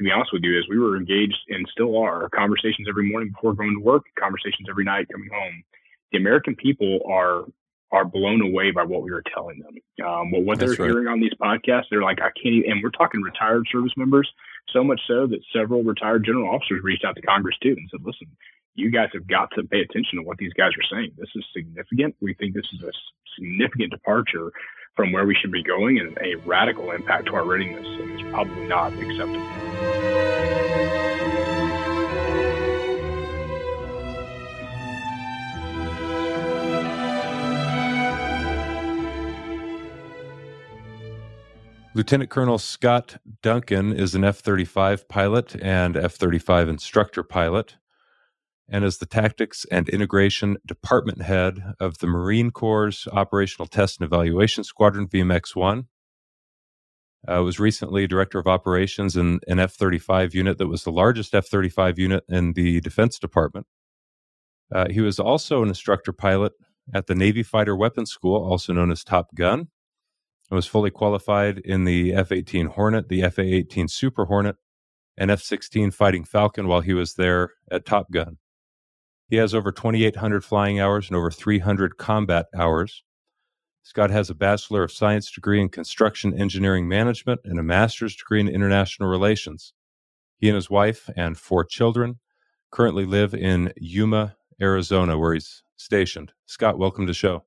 to be honest with you, is we were engaged and still are conversations every morning before going to work, conversations every night coming home. The American people are are blown away by what we were telling them. Um, well, what That's they're right. hearing on these podcasts, they're like, I can't. Even, and we're talking retired service members, so much so that several retired general officers reached out to Congress too and said, "Listen, you guys have got to pay attention to what these guys are saying. This is significant. We think this is a significant departure from where we should be going and a radical impact to our readiness. is probably not acceptable. Lieutenant Colonel Scott Duncan is an F 35 pilot and F 35 instructor pilot and is the Tactics and Integration Department Head of the Marine Corps Operational Test and Evaluation Squadron VMX 1. Uh, was recently Director of Operations in an F 35 unit that was the largest F 35 unit in the Defense Department. Uh, he was also an instructor pilot at the Navy Fighter Weapons School, also known as Top Gun, and was fully qualified in the F 18 Hornet, the FA 18 Super Hornet, and F 16 Fighting Falcon while he was there at Top Gun. He has over 2,800 flying hours and over 300 combat hours. Scott has a Bachelor of Science degree in Construction Engineering Management and a Master's degree in International Relations. He and his wife and four children currently live in Yuma, Arizona, where he's stationed. Scott, welcome to the show.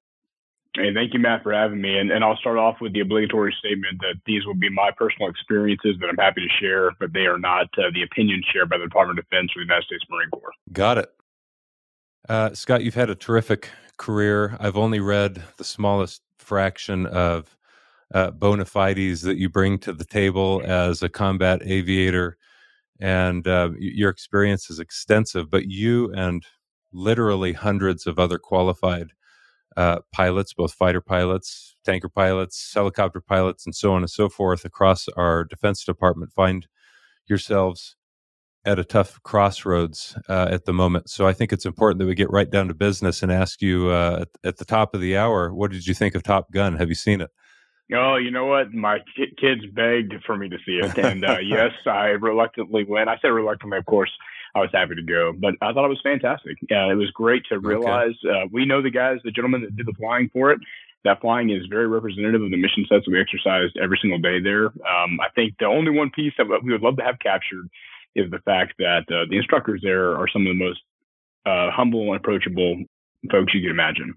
Hey, thank you, Matt, for having me. And, and I'll start off with the obligatory statement that these will be my personal experiences that I'm happy to share, but they are not uh, the opinions shared by the Department of Defense or the United States Marine Corps. Got it. Uh, Scott, you've had a terrific career. I've only read the smallest fraction of uh, bona fides that you bring to the table as a combat aviator, and uh, your experience is extensive. But you and literally hundreds of other qualified uh, pilots, both fighter pilots, tanker pilots, helicopter pilots, and so on and so forth across our Defense Department, find yourselves at a tough crossroads uh, at the moment. So I think it's important that we get right down to business and ask you uh, at, at, the top of the hour, what did you think of Top Gun? Have you seen it? Oh, you know what? My kids begged for me to see it, and uh, yes, I reluctantly went. I said reluctantly, of course. I was happy to go, but I thought it was fantastic. It was great to realize okay. Uh, we know the guys, the gentlemen that did the flying for it. That flying is very representative of the mission sets that we exercised every single day there. Um, I think the only one piece that we would love to have captured is the fact that uh, the instructors there are some of the most uh, humble and approachable folks you can imagine.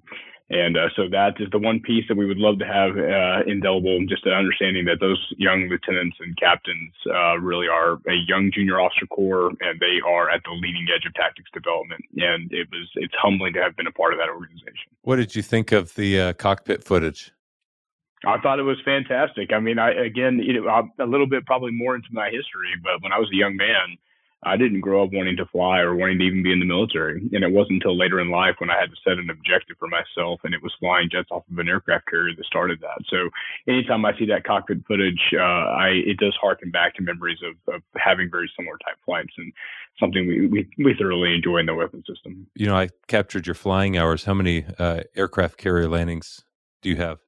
And uh, so that is the one piece that we would love to have uh, indelible, just an understanding that those young lieutenants and captains uh, really are a young junior officer corps, and they are at the leading edge of tactics development. And it was it's humbling to have been a part of that organization. What did you think of the uh, cockpit footage? I thought it was fantastic. I mean, I again, you know, a little bit probably more into my history, but when I was a young man, I didn't grow up wanting to fly or wanting to even be in the military. And it wasn't until later in life when I had to set an objective for myself, and it was flying jets off of an aircraft carrier that started that. So anytime I see that cockpit footage, uh, I it does harken back to memories of, of having very similar type flights and something we, we, we thoroughly enjoy in the weapon system. You know, I captured your flying hours. How many uh, aircraft carrier landings do you have?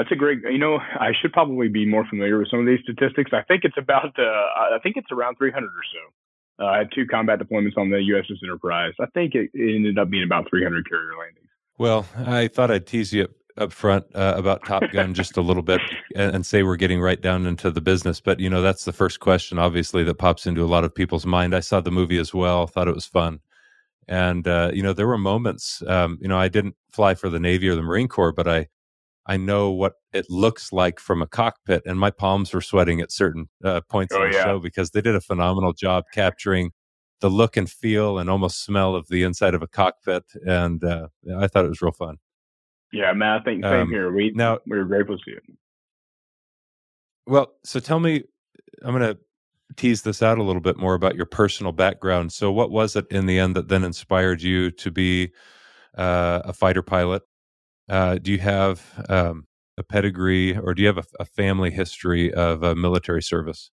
That's a great. You know, I should probably be more familiar with some of these statistics. I think it's about. Uh, I think it's around 300 or so. Uh, I had two combat deployments on the USS Enterprise. I think it, it ended up being about 300 carrier landings. Well, I thought I'd tease you up front uh, about Top Gun just a little bit and, and, say we're getting right down into the business. But you know, that's the first question, obviously, that pops into a lot of people's mind. I saw the movie as well. Thought it was fun, and uh, you know, there were moments. Um, you know, I didn't fly for the Navy or the Marine Corps, but I I know what it looks like from a cockpit, and my palms were sweating at certain uh, points oh, in the yeah. show because they did a phenomenal job capturing the look and feel and almost smell of the inside of a cockpit, and uh, I thought it was real fun. Yeah, man, I think same um, here. We now we were grateful to you. Well, so tell me, I'm going to tease this out a little bit more about your personal background. So, what was it in the end that then inspired you to be uh, a fighter pilot? Uh, do you have um, a pedigree or do you have a, a family history of uh, military service?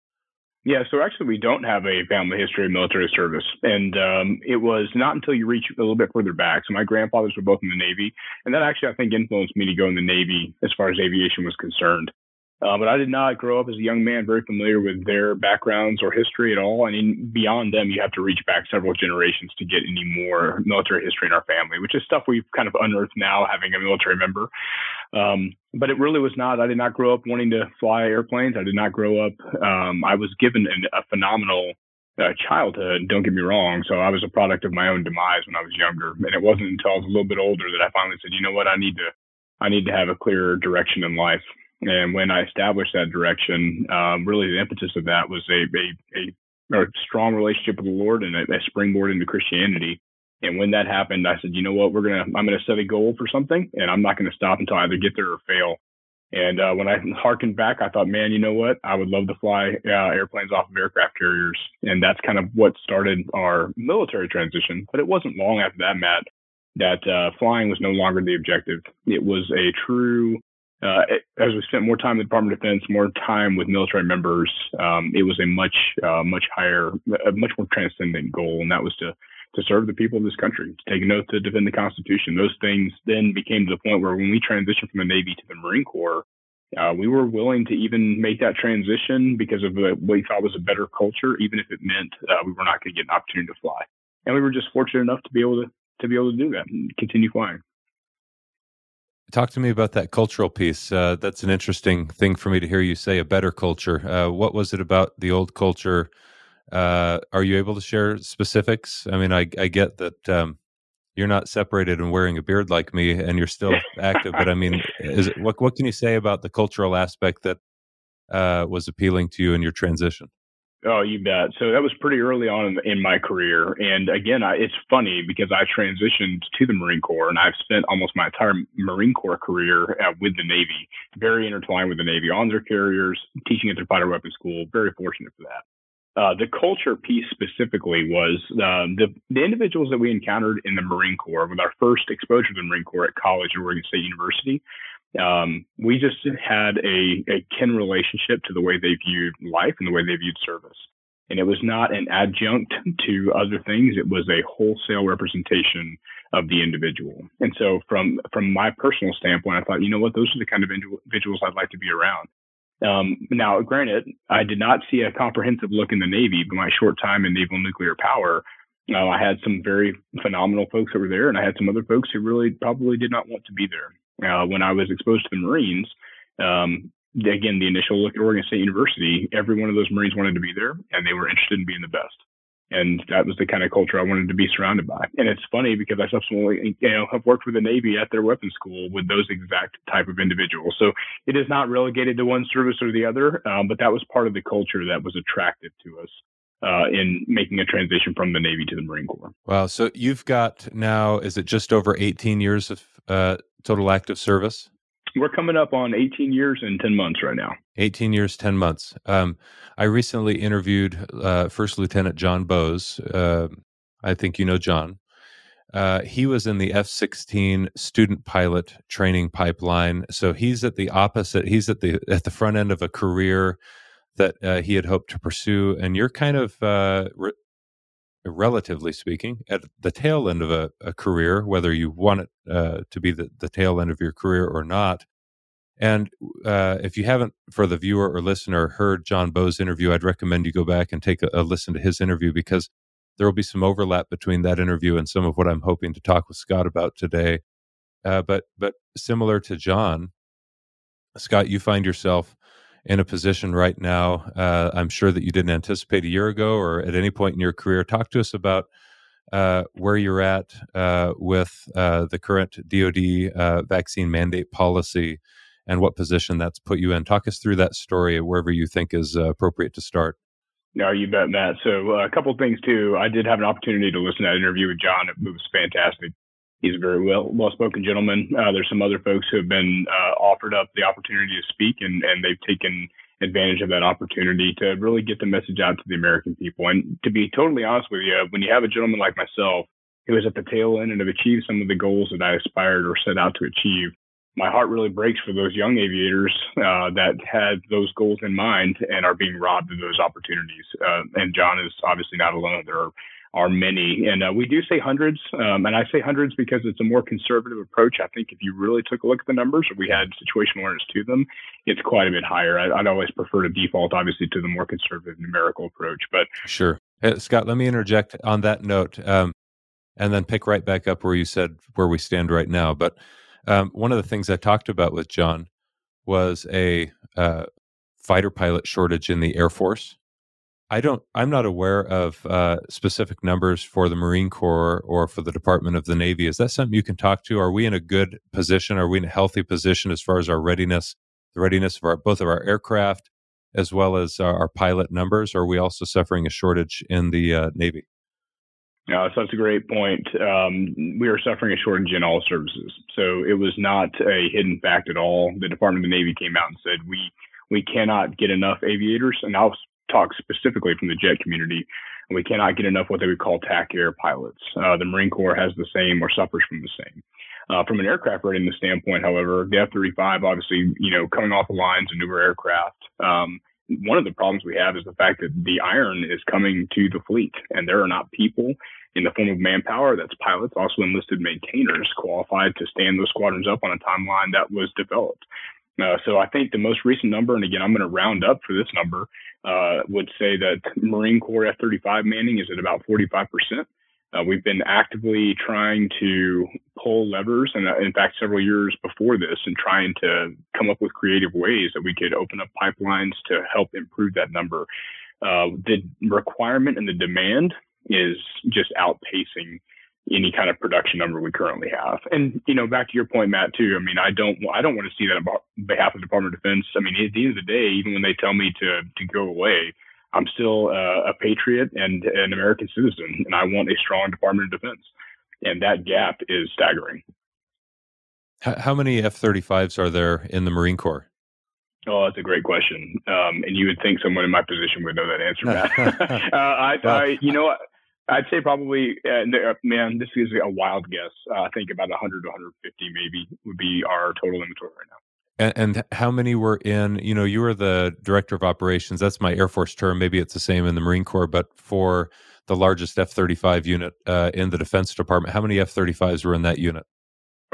Yeah, so actually, we don't have a family history of military service. And um, it was not until you reach a little bit further back. So, my grandfathers were both in the Navy. And that actually, I think, influenced me to go in the Navy as far as aviation was concerned. Uh, but I did not grow up as a young man very familiar with their backgrounds or history at all. I mean, beyond them, you have to reach back several generations to get any more military history in our family, which is stuff we've kind of unearthed now having a military member. Um, but it really was not. I did not grow up wanting to fly airplanes. I did not grow up. Um, I was given an, a phenomenal uh, childhood. Don't get me wrong. So I was a product of my own demise when I was younger, and it wasn't until I was a little bit older that I finally said, you know what, I need to, I need to have a clearer direction in life. And when I established that direction, um, really the impetus of that was a, a, a, a strong relationship with the Lord and a, a, springboard into Christianity. And when that happened, I said, you know what, we're gonna, I'm gonna set a goal for something, and I'm not gonna stop until I either get there or fail. And uh, when I harkened back, I thought, man, you know what? I would love to fly uh, airplanes off of aircraft carriers. And that's kind of what started our military transition. But it wasn't long after that, Matt, that uh, flying was no longer the objective. It was a true uh, as we spent more time in the Department of Defense, more time with military members, um, it was a much, uh, much higher, a much more transcendent goal, and that was to to serve the people of this country, to take an oath to defend the Constitution. Those things then became to the point where when we transitioned from the Navy to the Marine Corps, uh, we were willing to even make that transition because of what we thought was a better culture, even if it meant uh, we were not going to get an opportunity to fly. And we were just fortunate enough to be able to to be able to do that and continue flying. Talk to me about that cultural piece. Uh, that's an interesting thing for me to hear you say a better culture. Uh, what was it about the old culture? Uh, are you able to share specifics? I mean, I, I get that um, you're not separated and wearing a beard like me, and you're still active. But I mean, is it, what what can you say about the cultural aspect that uh, was appealing to you in your transition? Oh, you bet. So that was pretty early on in, in my career. And again, I, it's funny because I transitioned to the Marine Corps and I've spent almost my entire Marine Corps career uh, with the Navy, very intertwined with the Navy on their carriers, teaching at their fighter weapons school. Very fortunate for that. Uh, the culture piece specifically was um, the, the individuals that we encountered in the Marine Corps with our first exposure to the Marine Corps at college at Oregon State University um, we just had a, a kin relationship to the way they viewed life and the way they viewed service. And it was not an adjunct to other things. It was a wholesale representation of the individual. And so from, from my personal standpoint, I thought, you know what, those are the kind of individuals I'd like to be around. Um, now, granted, I did not see a comprehensive look in the Navy, but my short time in naval nuclear power, uh, I had some very phenomenal folks that were there, and I had some other folks who really probably did not want to be there uh, when I was exposed to the Marines, um, again, the initial look at Oregon State University, every one of those Marines wanted to be there and they were interested in being the best. And that was the kind of culture I wanted to be surrounded by. And it's funny because I subsequently, you know, have worked with the Navy at their weapons school with those exact type of individuals. So it is not relegated to one service or the other, um, but that was part of the culture that was attractive to us. Uh, in making a transition from the Navy to the Marine Corps. Wow. So you've got now, is it just over 18 years of uh, total active service? We're coming up on 18 years and 10 months right now. 18 years, 10 months. Um, I recently interviewed uh, First Lieutenant John Bowes. Uh, I think you know John. Uh, he was in the F 16 student pilot training pipeline. So he's at the opposite, he's at the, at the front end of a career that uh, he had hoped to pursue. And you're kind of uh, re- relatively speaking, at the tail end of a, a career, whether you want it uh, to be the, the tail end of your career or not. And uh, if you haven't, for the viewer or listener, heard John Bowes' interview, I'd recommend you go back and take a, a listen to his interview because there will be some overlap between that interview and some of what I'm hoping to talk with Scott about today. Uh, but but similar to John, Scott, you find yourself in a position right now uh, I'm sure that you didn't anticipate a year ago or at any point in your career. Talk to us about uh, where you're at uh, with uh, the current DoD uh, vaccine mandate policy and what position that's put you in. Talk us through that story wherever you think is uh, appropriate to start. No, you bet, Matt. So a couple things too. I did have an opportunity to listen to that interview with John. It was fantastic he's a very well well spoken gentleman. Uh, there's some other folks who have been uh, offered up the opportunity to speak, and and they've taken advantage of that opportunity to really get the message out to the American people. And to be totally honest with you, when you have a gentleman like myself who is at the tail end and have achieved some of the goals that I aspired or set out to achieve, my heart really breaks for those young aviators uh, that had those goals in mind and are being robbed of those opportunities. Uh, and John is obviously not alone. There are are many. And uh, we do say hundreds, um, and I say hundreds because it's a more conservative approach. I think if you really took a look at the numbers, we had situational awareness to them, it's quite a bit higher. I, would always prefer to default, obviously, to the more conservative numerical approach. But sure, hey, Scott, let me interject on that note, um, and then pick right back up where you said where we stand right now. But um, one of the things I talked about with John was a uh, fighter pilot shortage in the Air Force I don't. I'm not aware of uh, specific numbers for the Marine Corps or for the Department of the Navy. Is that something you can talk to? Are we in a good position? Are we in a healthy position as far as our readiness, the readiness of our both of our aircraft as well as our, our pilot numbers? Are we also suffering a shortage in the uh, Navy? Yeah, so that's a great point. Um, we are suffering a shortage in all services, so it was not a hidden fact at all. The Department of the Navy came out and said we we cannot get enough aviators, and I'll talk specifically from the jet community, and we cannot get enough what they would call TAC air pilots. Uh, the Marine Corps has the same or suffers from the same. Uh, from an aircraft readiness standpoint, however, the F-35, obviously, you know, coming off the lines, a newer aircraft. Um, one of the problems we have is the fact that the iron is coming to the fleet, and there are not people in the form of manpower, that's pilots, also enlisted maintainers qualified to stand those squadrons up on a timeline that was developed. Uh, so I think the most recent number, and again, I'm going to round up for this number, uh, would say that Marine Corps F-35 manning is at about 45%. Uh, we've been actively trying to pull levers, and uh, in fact, several years before this, and trying to come up with creative ways that we could open up pipelines to help improve that number. Uh, the requirement and the demand is just outpacing any kind of production number we currently have. And you know, back to your point, Matt, too. I mean, I don't, I don't want to see that on behalf of the Department of Defense. I mean, at the end of the day, even when they tell me to to go away, I'm still uh, a patriot and an American citizen, and I want a strong Department of Defense. And that gap is staggering. How many F-35s are there in the Marine Corps? Oh, that's a great question. Um, and you would think someone in my position would know that answer, Matt. uh, I, I, you know, I'd say probably, uh, uh, man, this is a wild guess. Uh, I think about 100 to 150 maybe would be our total inventory right now. And, and, how many were in? You know, you were the director of operations. That's my Air Force term. Maybe it's the same in the Marine Corps, but for the largest F 35 unit uh, in the Defense Department, how many F 35s were in that unit?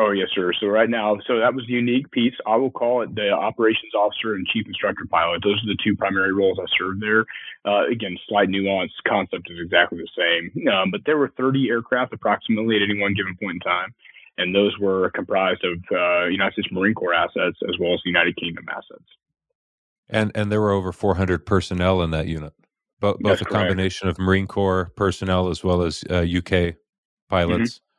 Oh, yes, sir. So right now, so that was the unique piece. I will call it the operations officer and chief instructor pilot. Those are the two primary roles I served there. Uh, again, slight nuance. Concept is exactly the same. Um, but there were 30 aircraft approximately at any one given point in time. And those were comprised of uh, United States Marine Corps assets as well as United Kingdom assets. And and there were over 400 personnel in that unit, both, both That's a correct. combination of Marine Corps personnel as well as uh, UK pilots. Mm-hmm.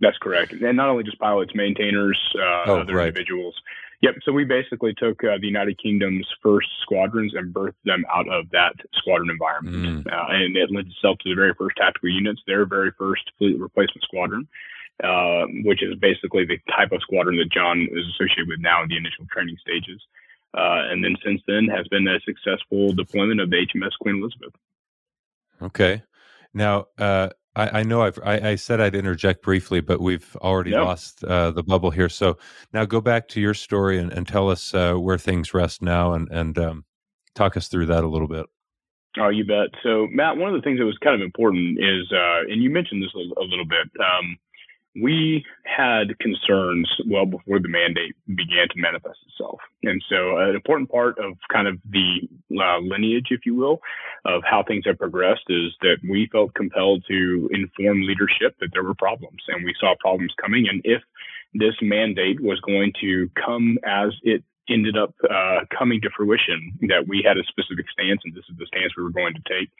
That's correct. And not only just pilots, maintainers, uh, oh, other right. individuals. Yep. So we basically took uh, the United Kingdom's first squadrons and birthed them out of that squadron environment. Mm. Uh, and it lends itself to the very first tactical units, their very first fleet replacement squadron, uh, which is basically the type of squadron that John is associated with now in the initial training stages. Uh, and then since then has been a successful deployment of the HMS Queen Elizabeth. Okay. Now, uh, I, I know I've, I, I, said I'd interject briefly, but we've already yep. lost uh, the bubble here. So now go back to your story and, and tell us uh, where things rest now and, and um, talk us through that a little bit. Oh, you bet. So, Matt, one of the things that was kind of important is, uh, and you mentioned this a, a little bit, um, we had concerns well before the mandate began to manifest itself. And so, an important part of kind of the uh, lineage, if you will, of how things have progressed is that we felt compelled to inform leadership that there were problems and we saw problems coming. And if this mandate was going to come as it ended up uh, coming to fruition, that we had a specific stance and this is the stance we were going to take.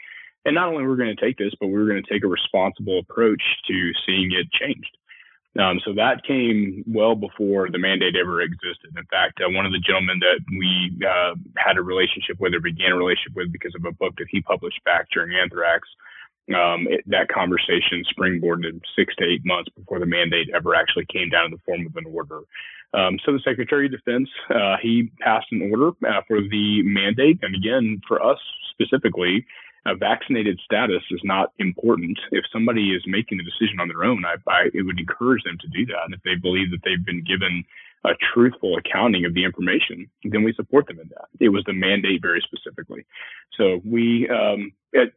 And not only were we going to take this, but we were going to take a responsible approach to seeing it changed. Um, so that came well before the mandate ever existed. In fact, uh, one of the gentlemen that we uh, had a relationship with or began a relationship with because of a book that he published back during anthrax, um, it, that conversation springboarded six to eight months before the mandate ever actually came down in the form of an order. Um, so the Secretary of Defense, uh, he passed an order uh, for the mandate. And again, for us specifically, a vaccinated status is not important. If somebody is making the decision on their own, I, I it would encourage them to do that. And if they believe that they've been given a truthful accounting of the information, then we support them in that. It was the mandate very specifically. So we, um, it,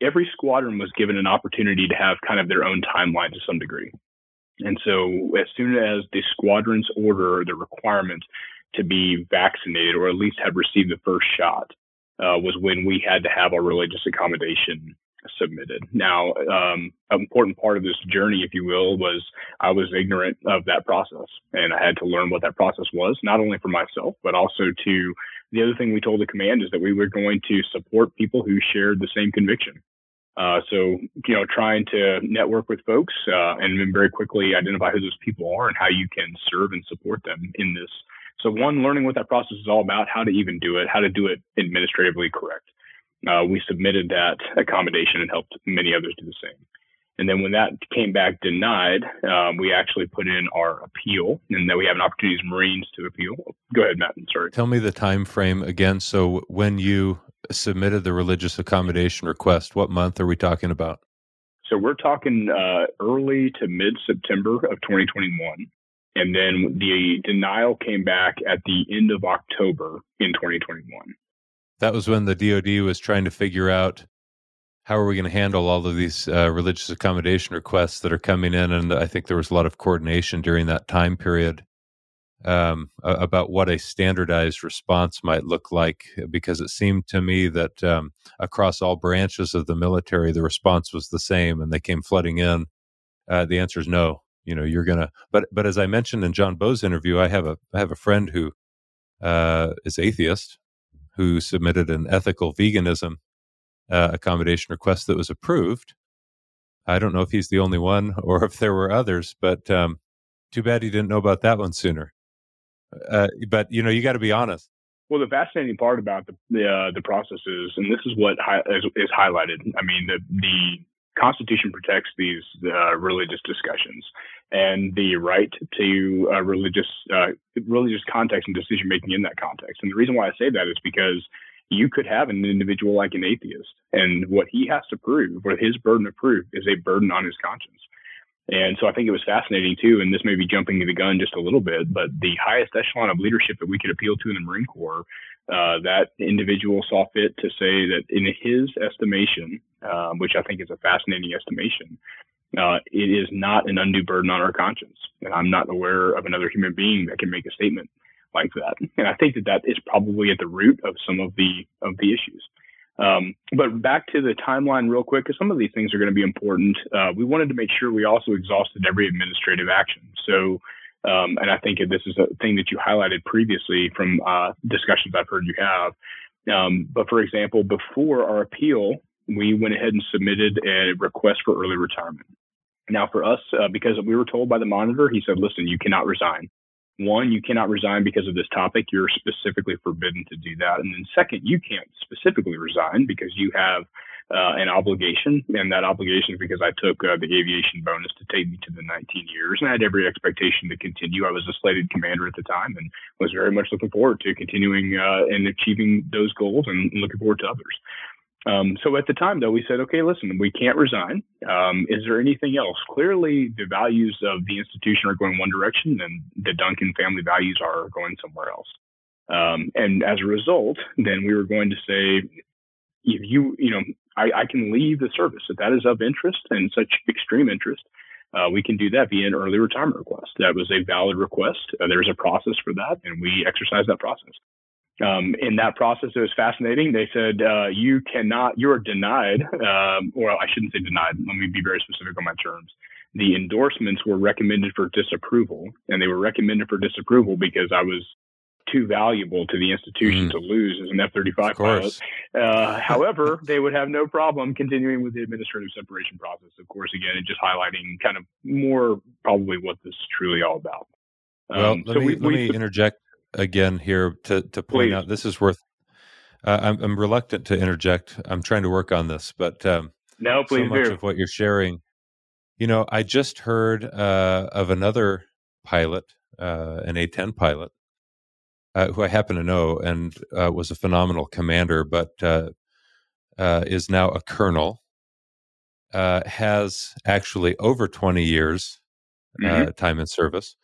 every squadron was given an opportunity to have kind of their own timeline to some degree. And so, as soon as the squadron's order the requirement to be vaccinated or at least have received the first shot, uh, was when we had to have our religious accommodation submitted. Now, um, an important part of this journey, if you will, was I was ignorant of that process and I had to learn what that process was, not only for myself, but also to the other thing we told the command is that we were going to support people who shared the same conviction. Uh, so, you know, trying to network with folks uh, and then very quickly identify who those people are and how you can serve and support them in this. So, one, learning what that process is all about, how to even do it, how to do it administratively correct uh, we submitted that accommodation and helped many others do the same. And then when that came back denied, um, we actually put in our appeal, and then we have an opportunity as Marines to appeal. Go ahead, Matt. sorry. Tell me the time frame again. So when you submitted the religious accommodation request, what month are we talking about? So we're talking uh, early to mid September of 2021. And then the denial came back at the end of October in 2021 that was when the DoD was trying to figure out how are we going to handle all of these uh, religious accommodation requests that are coming in, and I think there was a lot of coordination during that time period um, about what a standardized response might look like, because it seemed to me that um, across all branches of the military, the response was the same, and they came flooding in. Uh, the answer is no. You know, you're gonna. But but as I mentioned in John Bowes' interview, I have a I have a friend who uh, is atheist, who submitted an ethical veganism uh, accommodation request that was approved. I don't know if he's the only one or if there were others, but um, too bad he didn't know about that one sooner. Uh, but you know, you got to be honest. Well, the fascinating part about the the, uh, the process is, and this is what hi- is, is, highlighted. I mean, the the Constitution protects these uh, religious discussions and the right to uh, religious uh, religious context and decision making in that context. And the reason why I say that is because you could have an individual like an atheist, and what he has to prove, or his burden of proof, is a burden on his conscience. And so I think it was fascinating too, and this may be jumping the gun just a little bit, but the highest echelon of leadership that we could appeal to in the Marine Corps, uh, that individual saw fit to say that in his estimation, uh, which I think is a fascinating estimation, uh, it is not an undue burden on our conscience. And I'm not aware of another human being that can make a statement like that. And I think that that is probably at the root of some of the of the issues. Um, but back to the timeline real quick, because some of these things are going to be important. Uh, we wanted to make sure we also exhausted every administrative action. So, um, and I think this is a thing that you highlighted previously from uh, discussions I've heard you have. Um, but for example, before our appeal, we went ahead and submitted a request for early retirement. Now, for us, uh, because we were told by the monitor, he said, listen, you cannot resign. One, you cannot resign because of this topic. You're specifically forbidden to do that. And then, second, you can't specifically resign because you have uh, an obligation, and that obligation is because I took uh, the aviation bonus to take me to the 19 years, and I had every expectation to continue. I was a slated commander at the time, and was very much looking forward to continuing uh, and achieving those goals, and looking forward to others. Um, so at the time, though, we said, okay, listen, we can't resign. Um, is there anything else? Clearly, the values of the institution are going one direction, and the Duncan family values are going somewhere else. Um, and as a result, then we were going to say, if you, you know, I, I, can leave the service if that is of interest and such extreme interest. Uh, we can do that via an early retirement request. That was a valid request. Uh, there's a process for that, and we exercise that process um, in that process, it was fascinating. They said, uh, you cannot, you're denied, um, or I shouldn't say denied. Let me be very specific on my terms. The endorsements were recommended for disapproval, and they were recommended for disapproval because I was too valuable to the institution mm. to lose as an F 35 pilot. Uh, however, they would have no problem continuing with the administrative separation process. Of course, again, and just highlighting kind of more probably what this is truly all about. Well, um, let, so me, we, let we, me interject again here to to point Please. out this is worth. Uh, I'm, I'm reluctant to interject. I'm trying to work on this, but um, no, please so much do. of what you're sharing. You know, I just heard uh, of another pilot, uh, an A-10 pilot, uh, who I happen to know and uh, was a phenomenal commander, but uh, is now a colonel. has actually over 20 years mm-hmm. time in service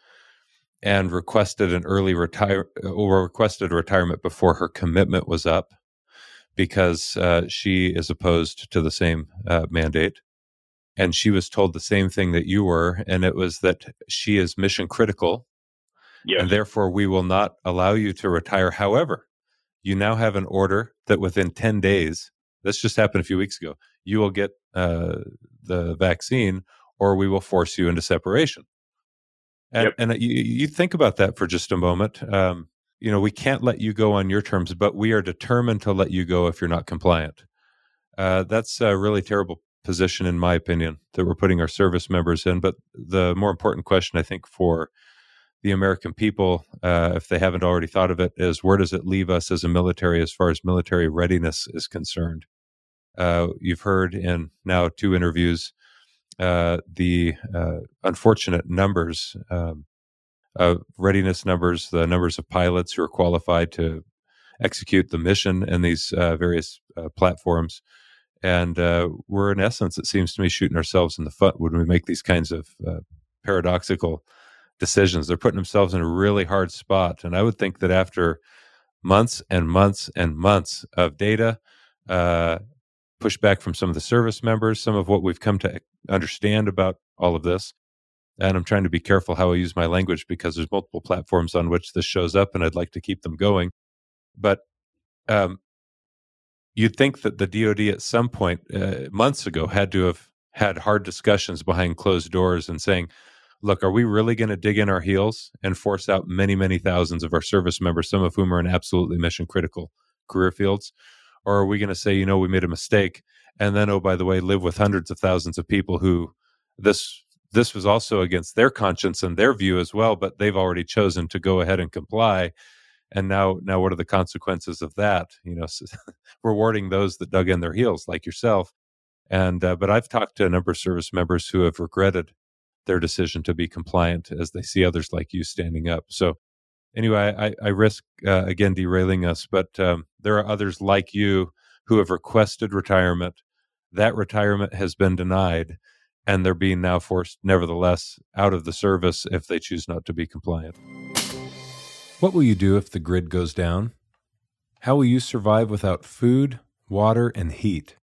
and requested an early retire or requested retirement before her commitment was up because uh, she is opposed to the same uh, mandate. And she was told the same thing that you were, and it was that she is mission critical, yes. and therefore we will not allow you to retire. However, you now have an order that within 10 days, this just happened a few weeks ago, you will get uh, the vaccine or we will force you into separation. And, yep. and you, you, think about that for just a moment. Um, you know, we can't let you go on your terms, but we are determined to let you go if you're not compliant. Uh, that's a really terrible position, in my opinion, that we're putting our service members in. But the more important question, I think, for the American people, uh, if they haven't already thought of it, is where does it leave us as a military as far as military readiness is concerned? Uh, you've heard in now two interviews uh, the uh, unfortunate numbers, um, readiness numbers, the numbers of pilots who are qualified to execute the mission in these uh, various uh, platforms. And we're, in essence, it seems to me, shooting ourselves in the foot when we make these kinds of paradoxical decisions. They're putting themselves in a really hard spot. And I would think that after months and months and months of data, uh, pushback from some of the service members, some of what we've come to understand about all of this. And I'm trying to be careful how I use my language because there's multiple platforms on which this shows up, and I'd like to keep them going. But um, you'd think that the DoD at some point, uh, months ago, had to have had hard discussions behind closed doors and saying, look, are we really going to dig in our heels and force out many, many thousands of our service members, some of whom are in absolutely mission critical career fields? or are we going to say you know we made a mistake and then oh by the way live with hundreds of thousands of people who this this was also against their conscience and their view as well but they've already chosen to go ahead and comply and now now what are the consequences of that you know rewarding those that dug in their heels like yourself and uh, but i've talked to a number of service members who have regretted their decision to be compliant as they see others like you standing up so anyway, I, I risk uh, again derailing us, but um, there are others like you who have requested retirement. That retirement has been denied, and they're being now forced, nevertheless, out of the service if they choose not to be compliant. What will you do if the grid goes down? How will you survive without food, water, and heat?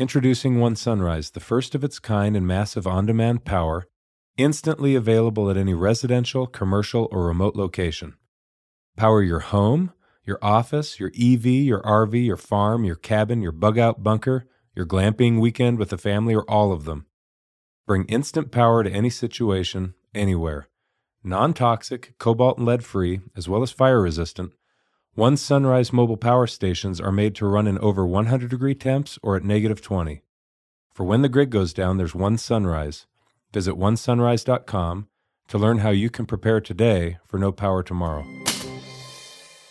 Introducing One Sunrise, the first of its kind in massive on demand power instantly available at any residential, commercial, or remote location. Power your home, your office, your EV, your RV, your farm, your cabin, your bug out bunker, your glamping weekend with the family, or all of them. Bring instant power to any situation, anywhere. Non toxic, cobalt and lead free, as well as fire resistant, one Sunrise mobile power stations are made to run in over 100 degree temps or at negative 20. For when the grid goes down, there's one Sunrise. Visit onesunrise.com to learn how you can prepare today for no power tomorrow.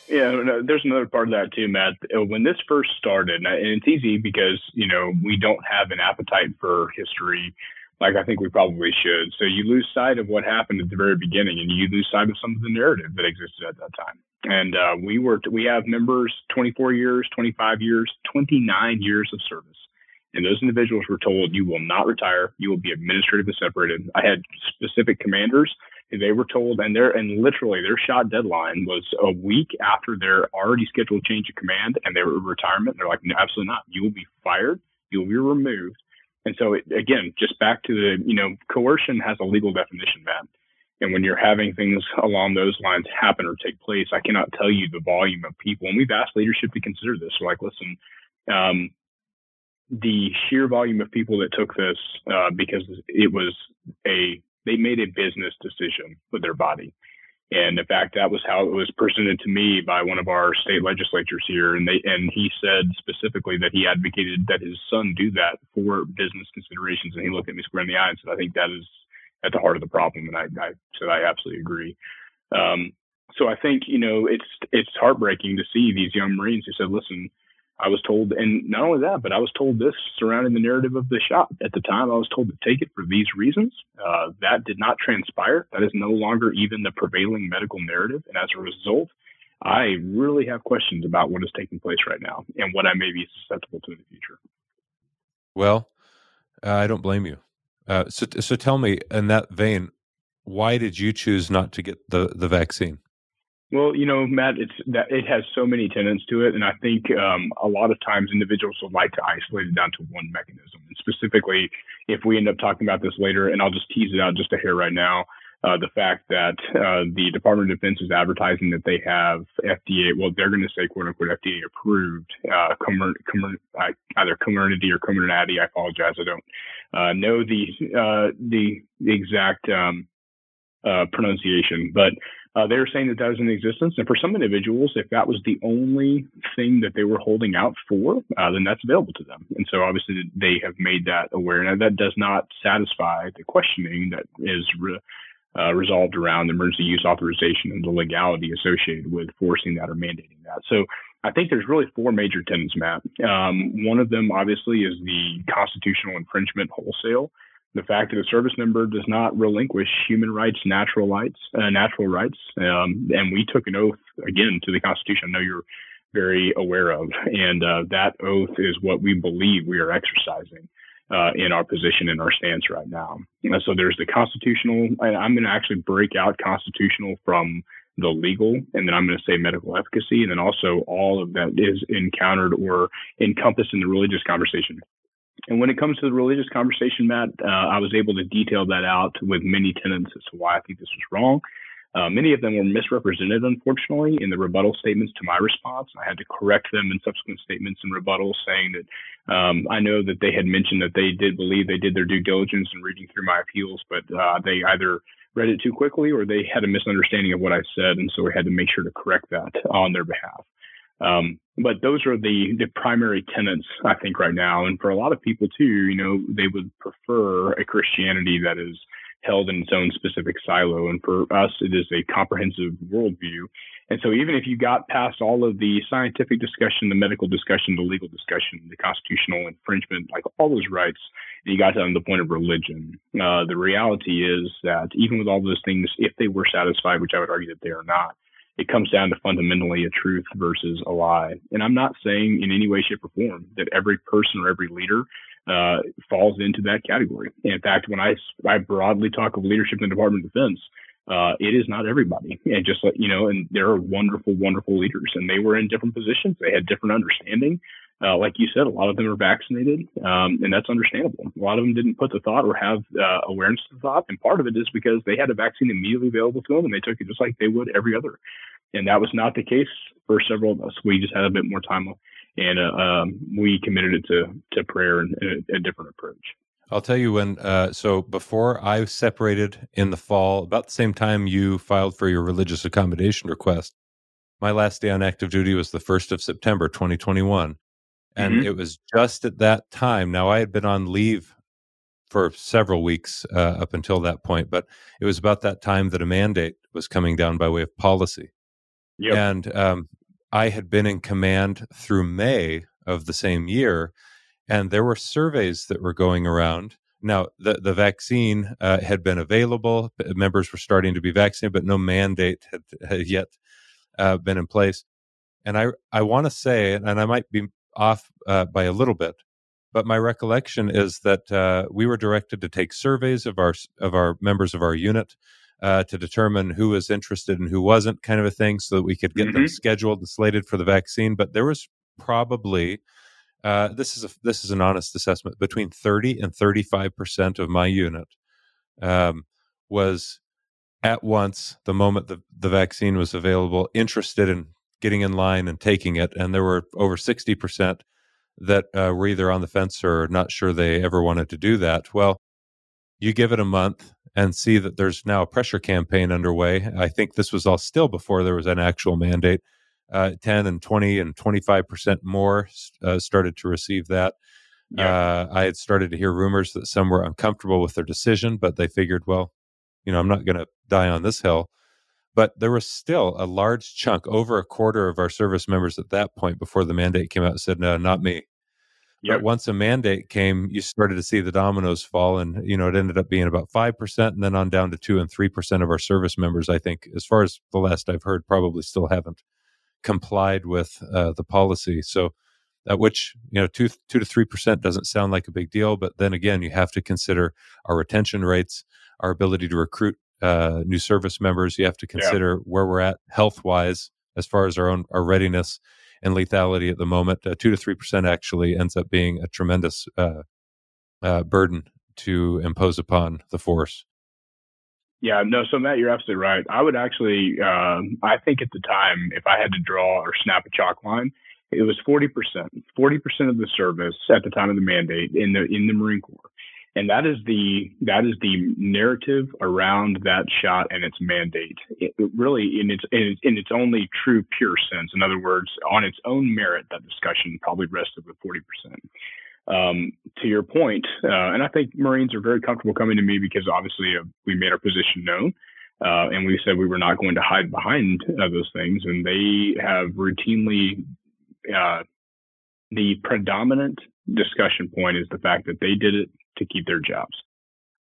Yeah, there's another part of that too, Matt. Uh, when this first started, and it's easy because you know we don't have an appetite for history, like I think we probably should. So you lose sight of what happened at the very beginning, and you lose sight of some of the narrative that existed at that time. And uh, we were we have members 24 years, 25 years, 29 years of service. And those individuals were told, you will not retire. You will be administratively separated. I had specific commanders. They were told, and their and literally their shot deadline was a week after their already scheduled change of command and their retirement. They're like, no, absolutely not. You will be fired. You will be removed. And so, it, again, just back to the, you know, coercion has a legal definition, Matt. And when you're having things along those lines happen or take place, I cannot tell you the volume of people. And we've asked leadership to consider this. We're like, listen, um, the sheer volume of people that took this uh, because it was a they made a business decision with their body and in fact that was how it was presented to me by one of our state legislatures here. And they and he said specifically that he advocated that his son do that for business considerations. And he looked at me square in the eye and said i think that is at the heart of the problem. And i, I said i absolutely agree. Um, so i think you know it's it's heartbreaking to see these young marines who said listen I was told, and not only that, but I was told this surrounding the narrative of the shot. At the time, I was told to take it for these reasons. Uh, that did not transpire. That is no longer even the prevailing medical narrative. And as a result, I really have questions about what is taking place right now and what I may be susceptible to in the future. Well, I don't blame you. Uh, so, so tell me, in that vein, why did you choose not to get the, the vaccine? Well, you know, Matt, it's that it has so many tenants to it, and I think um, a lot of times individuals would like to isolate it down to one mechanism. And specifically, if we end up talking about this later, and I'll just tease it out just a hair right now, uh, the fact that uh, the Department of Defense is advertising that they have FDA, well, they're going to say quote unquote FDA approved, uh, either Comirnaty or Comirnaty. I apologize, I don't uh, know the uh, the exact um, uh, pronunciation, but uh, they were saying that that was in existence. And for some individuals, if that was the only thing that they were holding out for, uh, then that's available to them. And so obviously they have made that aware. Now that does not satisfy the questioning that is re- uh, resolved around emergency use authorization and the legality associated with forcing that or mandating that. So I think there's really four major tenets, Matt. Um, one of them obviously is the constitutional infringement wholesale the fact that a service member does not relinquish human rights, natural rights, uh, natural rights, um, and we took an oath again to the Constitution. I know you're very aware of, and uh, that oath is what we believe we are exercising uh, in our position and our stance right now. So there's the constitutional. I'm going to actually break out constitutional from the legal, and then I'm going to say medical efficacy, and then also all of that is encountered or encompassed in the religious conversation. And when it comes to the religious conversation, Matt, uh, I was able to detail that out with many tenants as to why I think this was wrong. Uh, many of them were misrepresented, unfortunately, in the rebuttal statements to my response. I had to correct them in subsequent statements and rebuttals, saying that um, I know that they had mentioned that they did believe they did their due diligence in reading through my appeals, but uh, they either read it too quickly or they had a misunderstanding of what I said, and so we had to make sure to correct that on their behalf. Um, but those are the the primary tenets I think right now, and for a lot of people too, you know, they would prefer a Christianity that is held in its own specific silo, and for us, it is a comprehensive worldview. And so, even if you got past all of the scientific discussion, the medical discussion, the legal discussion, the constitutional infringement, like all those rights, and you got to the point of religion, uh, the reality is that even with all those things, if they were satisfied, which I would argue that they are not, it comes down to fundamentally a truth versus a lie. And I'm not saying in any way, shape, or form that every person or every leader uh, falls into that category. in fact, when I, I broadly talk of leadership in the Department of Defense, uh, it is not everybody. And just like, you know, and there are wonderful, wonderful leaders, and they were in different positions. They had different understanding. Uh, like you said, a lot of them are vaccinated, um, and that's understandable. A lot of them didn't put the thought or have uh, awareness of the thought, and part of it is because they had a vaccine immediately available to them, and they took it just like they would every other. And that was not the case for several of us. We just had a bit more time, and uh, um, we committed it to to prayer and, and a, a, different approach. I'll tell you when. Uh, so before I separated in the fall, about the same time you filed for your religious accommodation request, my last day on active duty was the first of September, 2021 and mm-hmm. it was just at that time. Now, I had been on leave for several weeks uh, up until that point, but it was about that time that a mandate was coming down by way of policy. Yep. And um, I had been in command through May of the same year, and there were surveys that were going around. Now, the, the vaccine uh, had been available, members were starting to be vaccinated, but no mandate had, had yet uh, been in place. And I, I want to say, and I might be off uh, by a little bit. But my recollection is that uh, we were directed to take surveys of our of our members of our unit uh, to determine who was interested and who wasn't, kind of a thing, so that we could get mm-hmm. them scheduled and slated for the vaccine. But there was probably uh, this is a, this is an honest assessment between thirty and thirty five percent of my unit um, was at once the moment the, the vaccine was available interested in getting in line and taking it. And there were over 60% that uh, were either on the fence or not sure they ever wanted to do that. Well, you give it a month and see that there's now a pressure campaign underway. I think this was all still before there was an actual mandate. Uh, 10 and 20 and 25% more uh, started to receive that. Yeah. Uh, I had started to hear rumors that some were uncomfortable with their decision, but they figured, well, you know, I'm not going to die on this hill. But there was still a large chunk, over a quarter of our service members at that point before the mandate came out said, no, not me. Yep. But once a mandate came, you started to see the dominoes fall, and you know it ended up being about five percent, and then on down to two and three percent of our service members. I think, as far as the last I've heard, probably still haven't complied with uh, the policy. So, at which you know two two to three percent doesn't sound like a big deal, but then again, you have to consider our retention rates, our ability to recruit uh, new service members. You have to consider yeah. where we're at health wise as far as our own our readiness and lethality at the moment. Uh, two to three percent actually ends up being a tremendous uh, uh, burden to impose upon the force. Yeah, no. So Matt, you're absolutely right. I would actually, um, I think at the time, if I had to draw or snap a chalk line, it was 40%. 40% of the service at the time of the mandate in the in the Marine Corps and that is the that is the narrative around that shot and its mandate. It, it really, in its, in its only true pure sense, in other words, on its own merit, that discussion probably rested with forty percent. Um, to your point, uh, and I think Marines are very comfortable coming to me because obviously uh, we made our position known. Uh, and we said we were not going to hide behind uh, those things, and they have routinely uh, the predominant discussion point is the fact that they did it to keep their jobs.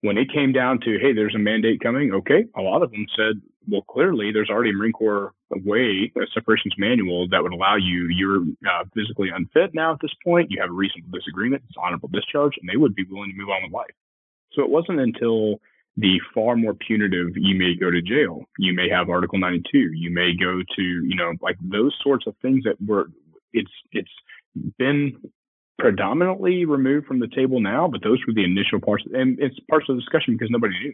When it came down to, hey, there's a mandate coming, okay, a lot of them said, well, clearly there's already a Marine Corps way, a separations manual that would allow you, you're uh, physically unfit now at this point, you have a reasonable disagreement, it's honorable discharge, and they would be willing to move on with life. So it wasn't until the far more punitive, you may go to jail, you may have Article 92, you may go to, you know, like those sorts of things that were, it's, it's been predominantly removed from the table now, but those were the initial parts, and it's parts of the discussion because nobody knew.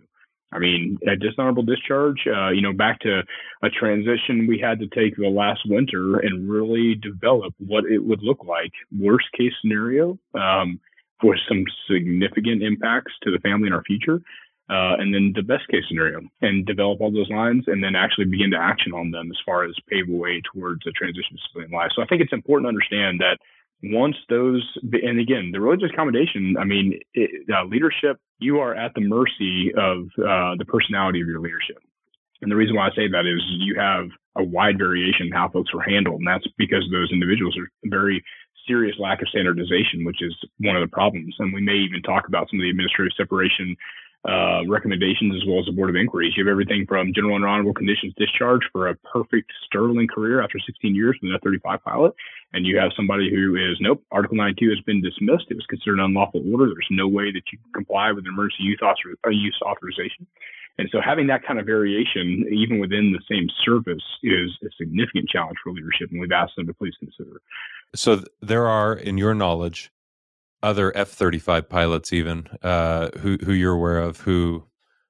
I mean, a dishonorable discharge, uh, you know, back to a transition we had to take the last winter and really develop what it would look like. Worst case scenario, um, for some significant impacts to the family and our future. Uh, and then the best case scenario and develop all those lines and then actually begin to action on them as far as pave the way towards a transition to civilian life. So I think it's important to understand that once those, and again, the religious accommodation, I mean, it, uh, leadership, you are at the mercy of uh, the personality of your leadership. And the reason why I say that is you have a wide variation in how folks were handled. And that's because those individuals are very serious lack of standardization, which is one of the problems. And we may even talk about some of the administrative separation uh, recommendations as well as the board of inquiries. You have everything from general and honorable conditions discharge for a perfect sterling career after 16 years with an F-35 pilot, and you have somebody who is nope, Article 92 has been dismissed. It was considered an unlawful order. There's no way that you can comply with an emergency use, author- uh, use authorization. And so having that kind of variation, even within the same service, is a significant challenge for leadership, and we've asked them to please consider. So there are, in your knowledge, other F thirty five pilots, even uh, who who you're aware of, who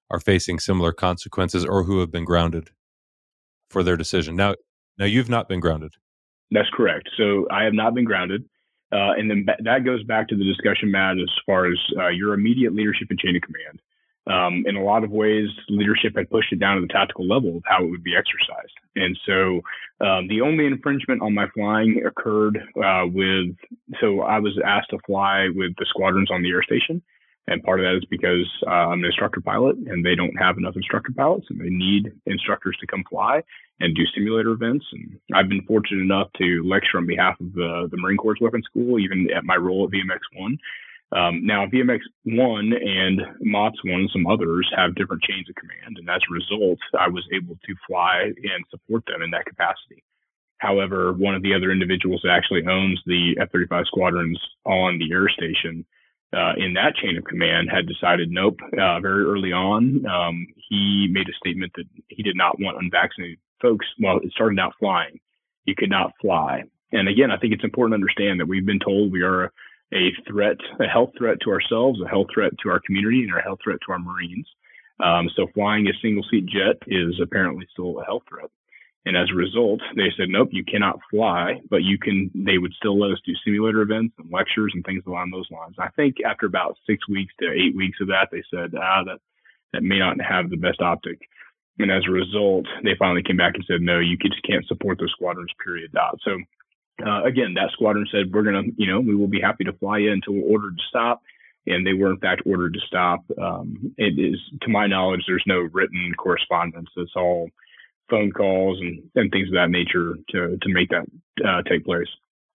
are facing similar consequences or who have been grounded for their decision. Now, now you've not been grounded. That's correct. So I have not been grounded. Uh, and then that goes back to the discussion, Matt, as far as uh, your immediate leadership and chain of command. Um, in a lot of ways, leadership had pushed it down to the tactical level of how it would be exercised. And so um, the only infringement on my flying occurred uh, with, so I was asked to fly with the squadrons on the air station. And part of that is because uh, I'm an instructor pilot and they don't have enough instructor pilots and they need instructors to come fly and do simulator events. And I've been fortunate enough to lecture on behalf of the, the Marine Corps Weapons School, even at my role at VMX 1. Um, now, VMX 1 and MAWTS 1 and some others have different chains of command. And as a result, I was able to fly and support them in that capacity. However, one of the other individuals that actually owns the F 35 squadrons on the air station uh, in that chain of command had decided nope, uh, very early on. Um, he made a statement that he did not want unvaccinated folks. Well, it started out flying. You could not fly. And again, I think it's important to understand that we've been told we are a threat, a health threat to ourselves, a health threat to our community, and a health threat to our Marines. Um, so flying a single seat jet is apparently still a health threat. And as a result, they said, nope, you cannot fly, but you can, they would still let us do simulator events and lectures and things along those lines. I think after about six weeks to eight weeks of that, they said, ah, that, that may not have the best optic. And as a result, they finally came back and said, no, you just can't support those squadrons, period. Dot. So uh, again, that squadron said, we're going to, you know, we will be happy to fly you until we're ordered to stop. And they were, in fact, ordered to stop. Um, it is, to my knowledge, there's no written correspondence. It's all phone calls and, and things of that nature to, to make that uh, take place.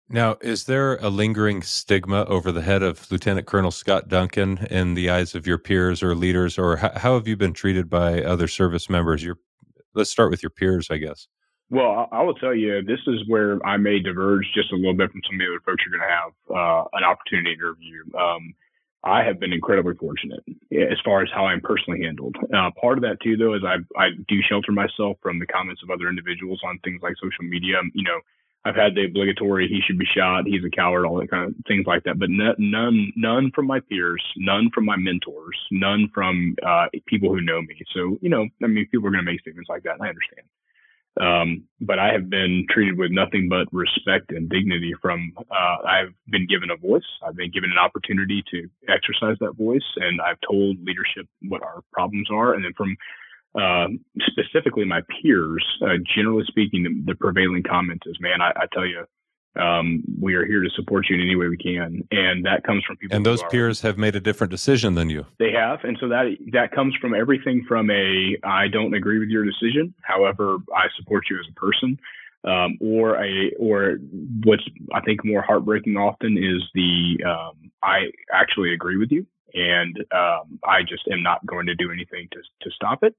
Now, is there a lingering stigma over the head of Lieutenant Colonel Scott Duncan in the eyes of your peers or leaders, or how, how have you been treated by other service members? Your, let's start with your peers, I guess. Well, I will tell you, this is where I may diverge just a little bit from some of the other folks you're going to have uh, an opportunity to interview. Um, I have been incredibly fortunate as far as how I'm personally handled. Uh, part of that too, though, is I I do shelter myself from the comments of other individuals on things like social media. You know, I've had the obligatory "he should be shot," "he's a coward," all that kind of things like that. But none, none from my peers, none from my mentors, none from uh, people who know me. So you know, I mean, people are going to make statements like that, and I understand. Um, but I have been treated with nothing but respect and dignity from, uh, I've been given a voice. I've been given an opportunity to exercise that voice and I've told leadership what our problems are. And then from, uh, specifically my peers, uh, generally speaking, the, the, prevailing comment is, man, I, I tell you, um, we are here to support you in any way we can, and that comes from people. And those peers have made a different decision than you. They have, and so that that comes from everything from a I don't agree with your decision, however, I support you as a person, um, or a or what's I think more heartbreaking often is the um, I actually agree with you, and um, I just am not going to do anything to to stop it.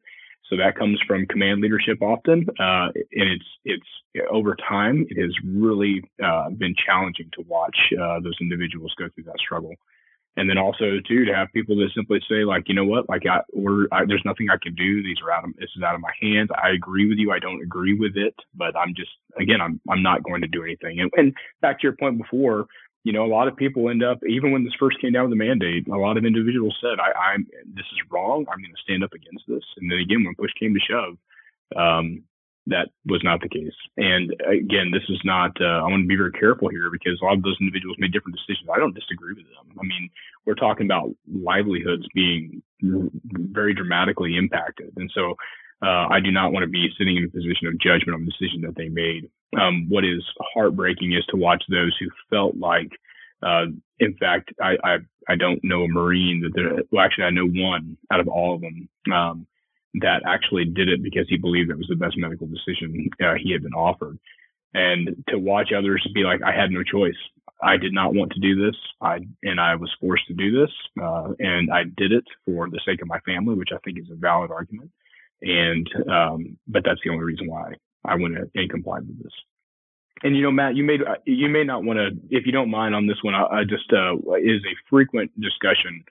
So that comes from command leadership often, uh, and it's it's over time it has really uh, been challenging to watch uh, those individuals go through that struggle. And then also too to have people that simply say like, you know what, like I, we're, I, there's nothing I can do. These are out of this is out of my hands. I agree with you. I don't agree with it, but I'm just again, I'm I'm not going to do anything. And, and back to your point before, you know, a lot of people end up, even when this first came down with the mandate, a lot of individuals said, I, am this is wrong. I'm going to stand up against this. And then again, when push came to shove, um, that was not the case. And again, this is not, uh, I want to be very careful here because a lot of those individuals made different decisions. I don't disagree with them. I mean, we're talking about livelihoods being very dramatically impacted. And so, uh, I do not want to be sitting in a position of judgment on the decision that they made. Um, what is heartbreaking is to watch those who felt like, uh, in fact, I, I, I don't know a Marine that there, well, actually, I know one out of all of them, um, that actually did it because he believed it was the best medical decision uh, he had been offered. And to watch others be like, I had no choice. I did not want to do this. I and I was forced to do this, uh, and I did it for the sake of my family, which I think is a valid argument. And um, but that's the only reason why I went and complied with this. And you know, Matt, you may you may not want to, if you don't mind on this one. I, I just uh, is a frequent discussion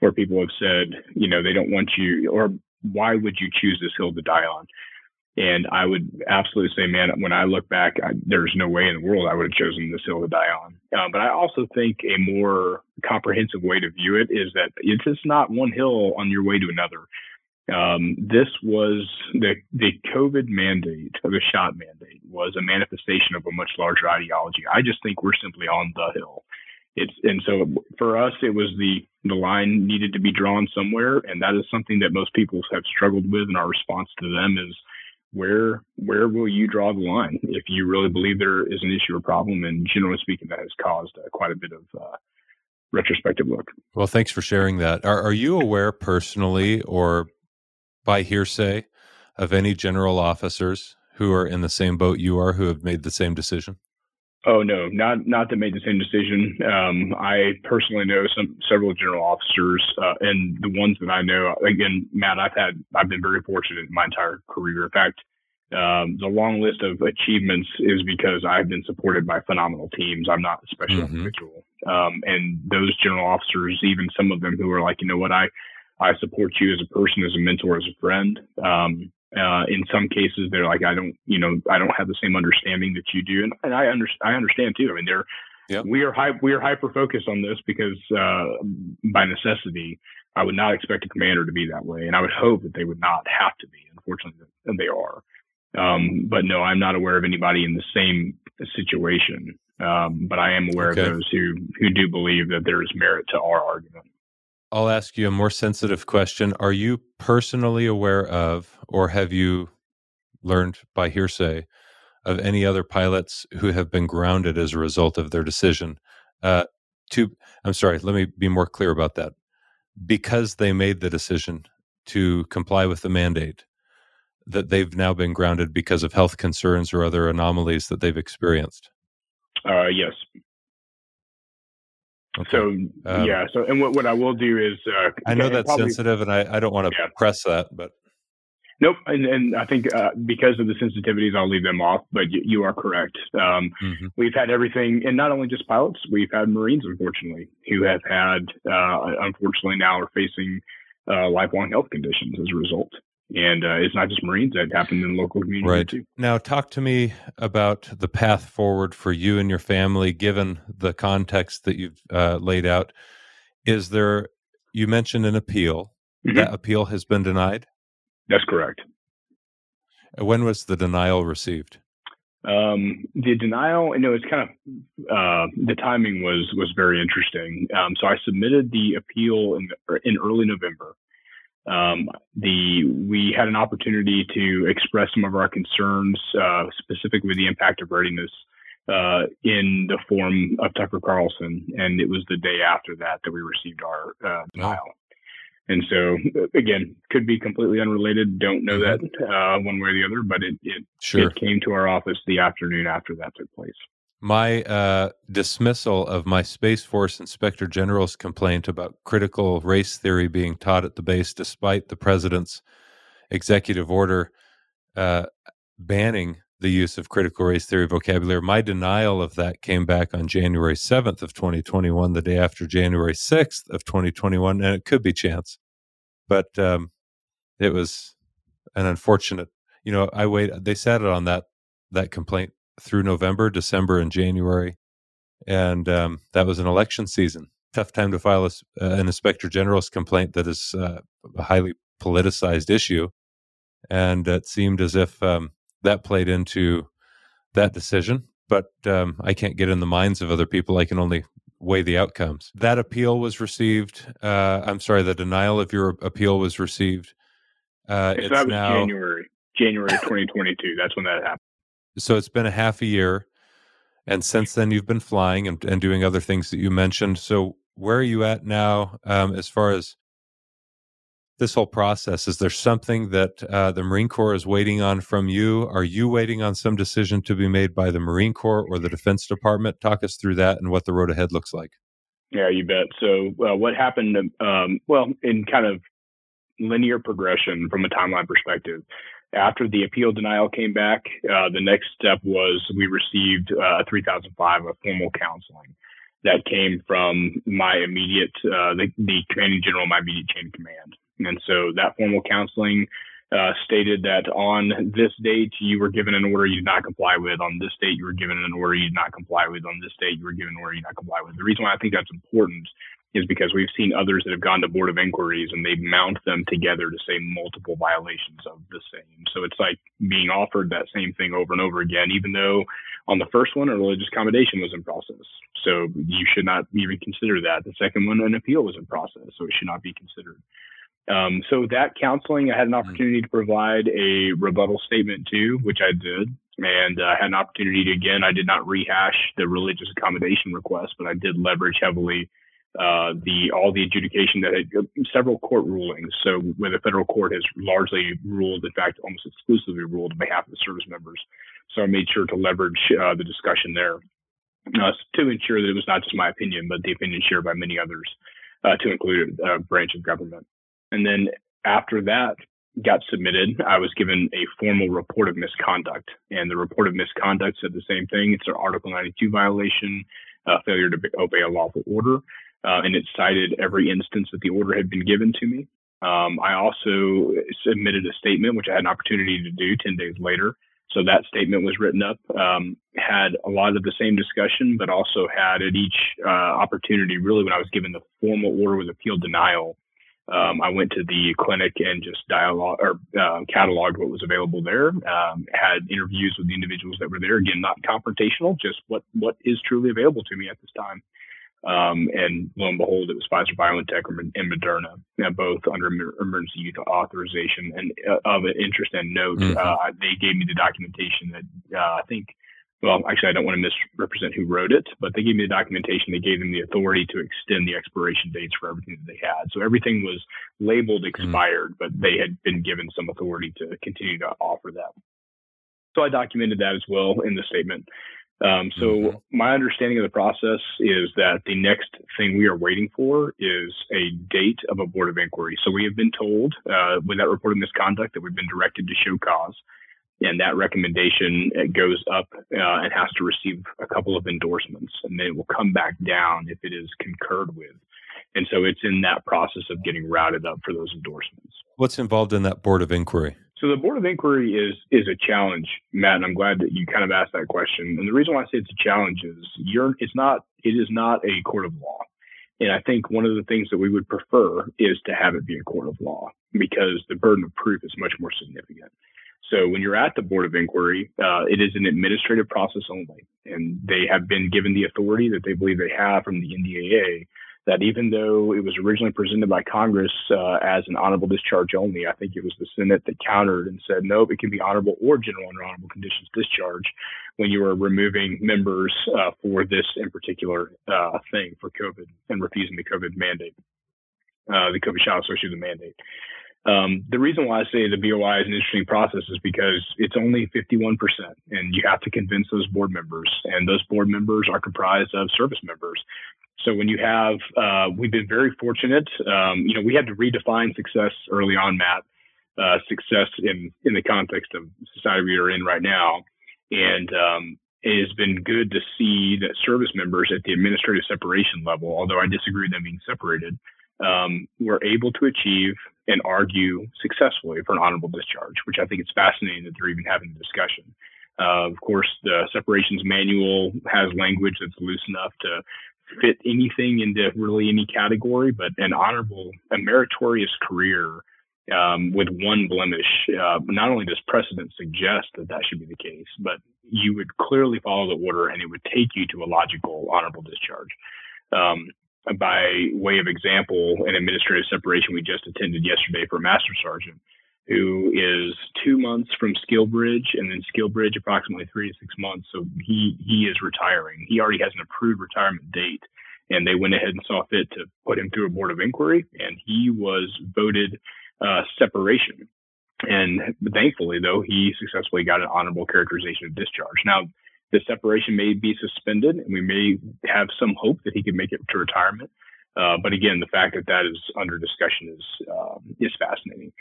where people have said, you know, they don't want you, or why would you choose this hill to die on? And I would absolutely say, man, when I look back, I, there's no way in the world I would have chosen this hill to die on. Uh, but I also think a more comprehensive way to view it is that it's just not one hill on your way to another. Um, this was the the COVID mandate, or the shot mandate, was a manifestation of a much larger ideology. I just think we're simply on the hill. It's and so for us, it was the the line needed to be drawn somewhere, and that is something that most people have struggled with. And our response to them is, where where will you draw the line if you really believe there is an issue or problem? And generally speaking, that has caused uh, quite a bit of uh, retrospective look. Well, thanks for sharing that. Are, are you aware personally or by hearsay of any general officers who are in the same boat you are who have made the same decision? Oh no, not not that made the same decision. Um, I personally know some several general officers, uh, and the ones that I know, again, Matt, I've had I've been very fortunate in my entire career. In fact, um, the long list of achievements is because I've been supported by phenomenal teams. I'm not a special mm-hmm. individual, um, and those general officers, even some of them who are like, you know what, I I support you as a person, as a mentor, as a friend. Um, uh, in some cases, they're like, I don't, you know, I don't have the same understanding that you do, and, and I understand. I understand too. I mean, they're yep. we are high, we are hyper focused on this because uh, by necessity, I would not expect a commander to be that way, and I would hope that they would not have to be. Unfortunately, they are. Um, but no, I'm not aware of anybody in the same situation. Um, but I am aware okay. of those who who do believe that there is merit to our argument. I'll ask you a more sensitive question. Are you personally aware of, or have you learned by hearsay of any other pilots who have been grounded as a result of their decision? Uh, to, I'm sorry, let me be more clear about that. Because they made the decision to comply with the mandate, that they've now been grounded because of health concerns or other anomalies that they've experienced? Uh, yes. Okay. So um, yeah. So and what, what I will do is uh, I know that's probably, sensitive, and I, I don't want to yeah. press that, but Nope, and, and I think uh, because of the sensitivities, I'll leave them off. But you, you are correct. Um, mm-hmm. We've had everything, and not only just pilots. We've had Marines, unfortunately, who have had, uh, unfortunately, now are facing uh, lifelong health conditions as a result. And uh, it's not just Marines; that happened in local communities right. too. Now, talk to me about the path forward for you and your family, given the context that you've uh, laid out. Is there? You mentioned an appeal. Mm-hmm. That appeal has been denied. That's correct. When was the denial received? Um, the denial, you know, it's kind of uh, the timing was was very interesting. Um, so I submitted the appeal in in early November. Um, the we had an opportunity to express some of our concerns, uh, specifically the impact of readiness, uh, in the form of Tucker Carlson, and it was the day after that that we received our uh, denial. And so, again, could be completely unrelated. Don't know mm-hmm. that uh, one way or the other, but it it, sure. it came to our office the afternoon after that took place. My uh, dismissal of my Space Force Inspector General's complaint about critical race theory being taught at the base, despite the president's executive order uh, banning the use of critical race theory vocabulary. My denial of that came back on January 7th of 2021, the day after January 6th of 2021, and it could be chance. But um, it was an unfortunate, you know, I wait they sat it on that that complaint through November, December and January. And um, that was an election season. Tough time to file a, uh, an inspector general's complaint that is uh, a highly politicized issue. And it seemed as if um, that played into that decision. But um, I can't get in the minds of other people. I can only weigh the outcomes. That appeal was received. Uh, I'm sorry, the denial of your appeal was received. Uh, so that was now, January, January 2022. That's when that happened. So it's been a half a year, and since then you've been flying and, and doing other things that you mentioned. So where are you at now, um, as far as this whole process? Is there something that uh, the Marine Corps is waiting on from you? Are you waiting on some decision to be made by the Marine Corps or the Defense Department? Talk us through that and what the road ahead looks like. Yeah, you bet. So, uh, what happened? Um, well, in kind of linear progression from a timeline perspective, after the appeal denial came back, uh, the next step was we received uh, 3005 of formal counseling that came from my immediate, uh, the, the commanding general, my immediate chain of command. And so that formal counseling uh, stated that on this date you were given an order you did not comply with. On this date you were given an order you did not comply with. On this date you were given an order you did not comply with. The reason why I think that's important is because we've seen others that have gone to board of inquiries and they mount them together to say multiple violations of the same. So it's like being offered that same thing over and over again, even though on the first one a religious accommodation was in process. So you should not even consider that. The second one, an appeal was in process, so it should not be considered. Um, so that counseling, I had an mm-hmm. opportunity to provide a rebuttal statement to, which I did, and I uh, had an opportunity to again. I did not rehash the religious accommodation request, but I did leverage heavily uh, the all the adjudication that had several court rulings. So where the federal court has largely ruled, in fact, almost exclusively ruled on behalf of the service members. So I made sure to leverage uh, the discussion there uh, to ensure that it was not just my opinion, but the opinion shared by many others, uh, to include a branch of government. And then after that got submitted, I was given a formal report of misconduct. And the report of misconduct said the same thing. It's an Article 92 violation, uh, failure to obey a lawful order. Uh, and it cited every instance that the order had been given to me. Um, I also submitted a statement, which I had an opportunity to do 10 days later. So that statement was written up, um, had a lot of the same discussion, but also had at each uh, opportunity, really, when I was given the formal order with appeal denial, um, I went to the clinic and just dialogue or uh, cataloged what was available there. Um, had interviews with the individuals that were there. Again, not confrontational, just what what is truly available to me at this time. Um, and lo and behold, it was Pfizer BioNTech and Moderna, both under emergency use authorization. And uh, of interest and note, mm-hmm. uh, they gave me the documentation that uh, I think well, actually, I don't want to misrepresent who wrote it, but they gave me the documentation. They gave them the authority to extend the expiration dates for everything that they had. So everything was labeled hmm. expired, mm. but they had been given some authority to continue to offer that. So I documented that as well in the statement. Um, so mm-hmm. my understanding of the process is that the next thing we are waiting for is a date of a board of inquiry. So we have been told uh, with that report of misconduct that we've been directed to show cause, and that recommendation goes up uh, and has to receive a couple of endorsements, and then it will come back down if it is concurred with. And so it's in that process of getting routed up for those endorsements. What's involved in that board of inquiry? So the board of inquiry is is a challenge, Matt, and I'm glad that you kind of asked that question. And the reason why I say it's a challenge is you're it's not it is not a court of law. And I think one of the things that we would prefer is to have it be a court of law because the burden of proof is much more significant. So when you're at the board of inquiry, uh, it is an administrative process only, and they have been given the authority that they believe they have from the NDAA that even though it was originally presented by Congress uh, as an honorable discharge only, I think it was the Senate that countered and said, no, it can be honorable or general under honorable conditions discharge when you are removing members uh, for this in particular uh, thing for COVID and refusing the COVID mandate, uh, the COVID shot associated mandate. Um, the reason why I say the BOI is an interesting process is because it's only 51%, and you have to convince those board members, and those board members are comprised of service members. So when you have, uh, we've been very fortunate. Um, you know, we had to redefine success early on, Matt. Uh, success in in the context of society we are in right now, and um, it has been good to see that service members at the administrative separation level, although I disagree with them being separated, um, were able to achieve and argue successfully for an honorable discharge, which I think it's fascinating that they're even having a discussion. Uh, of course, the separations manual has language that's loose enough to fit anything into really any category, but an honorable, a meritorious career um, with one blemish, uh, not only does precedent suggest that that should be the case, but you would clearly follow the order and it would take you to a logical honorable discharge. Um, by way of example, an administrative separation we just attended yesterday for a master sergeant who is two months from SkillBridge and then SkillBridge approximately three to six months. So he he is retiring. He already has an approved retirement date, and they went ahead and saw fit to put him through a board of inquiry, and he was voted uh, separation. And thankfully, though, he successfully got an honorable characterization of discharge. Now, the separation may be suspended, and we may have some hope that he can make it to retirement. Uh, but again, the fact that that is under discussion is um, is fascinating.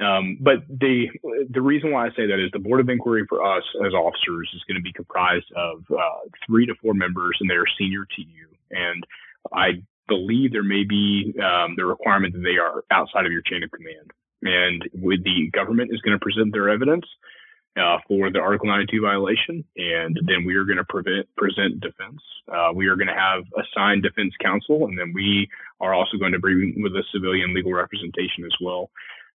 Um, but the the reason why I say that is the board of inquiry for us as officers is going to be comprised of uh, three to four members, and they're senior to you. And I believe there may be um, the requirement that they are outside of your chain of command. And with the government is going to present their evidence uh, for the Article 92 violation, and then we are going to present defense. Uh, we are going to have assigned defense counsel, and then we are also going to bring with a civilian legal representation as well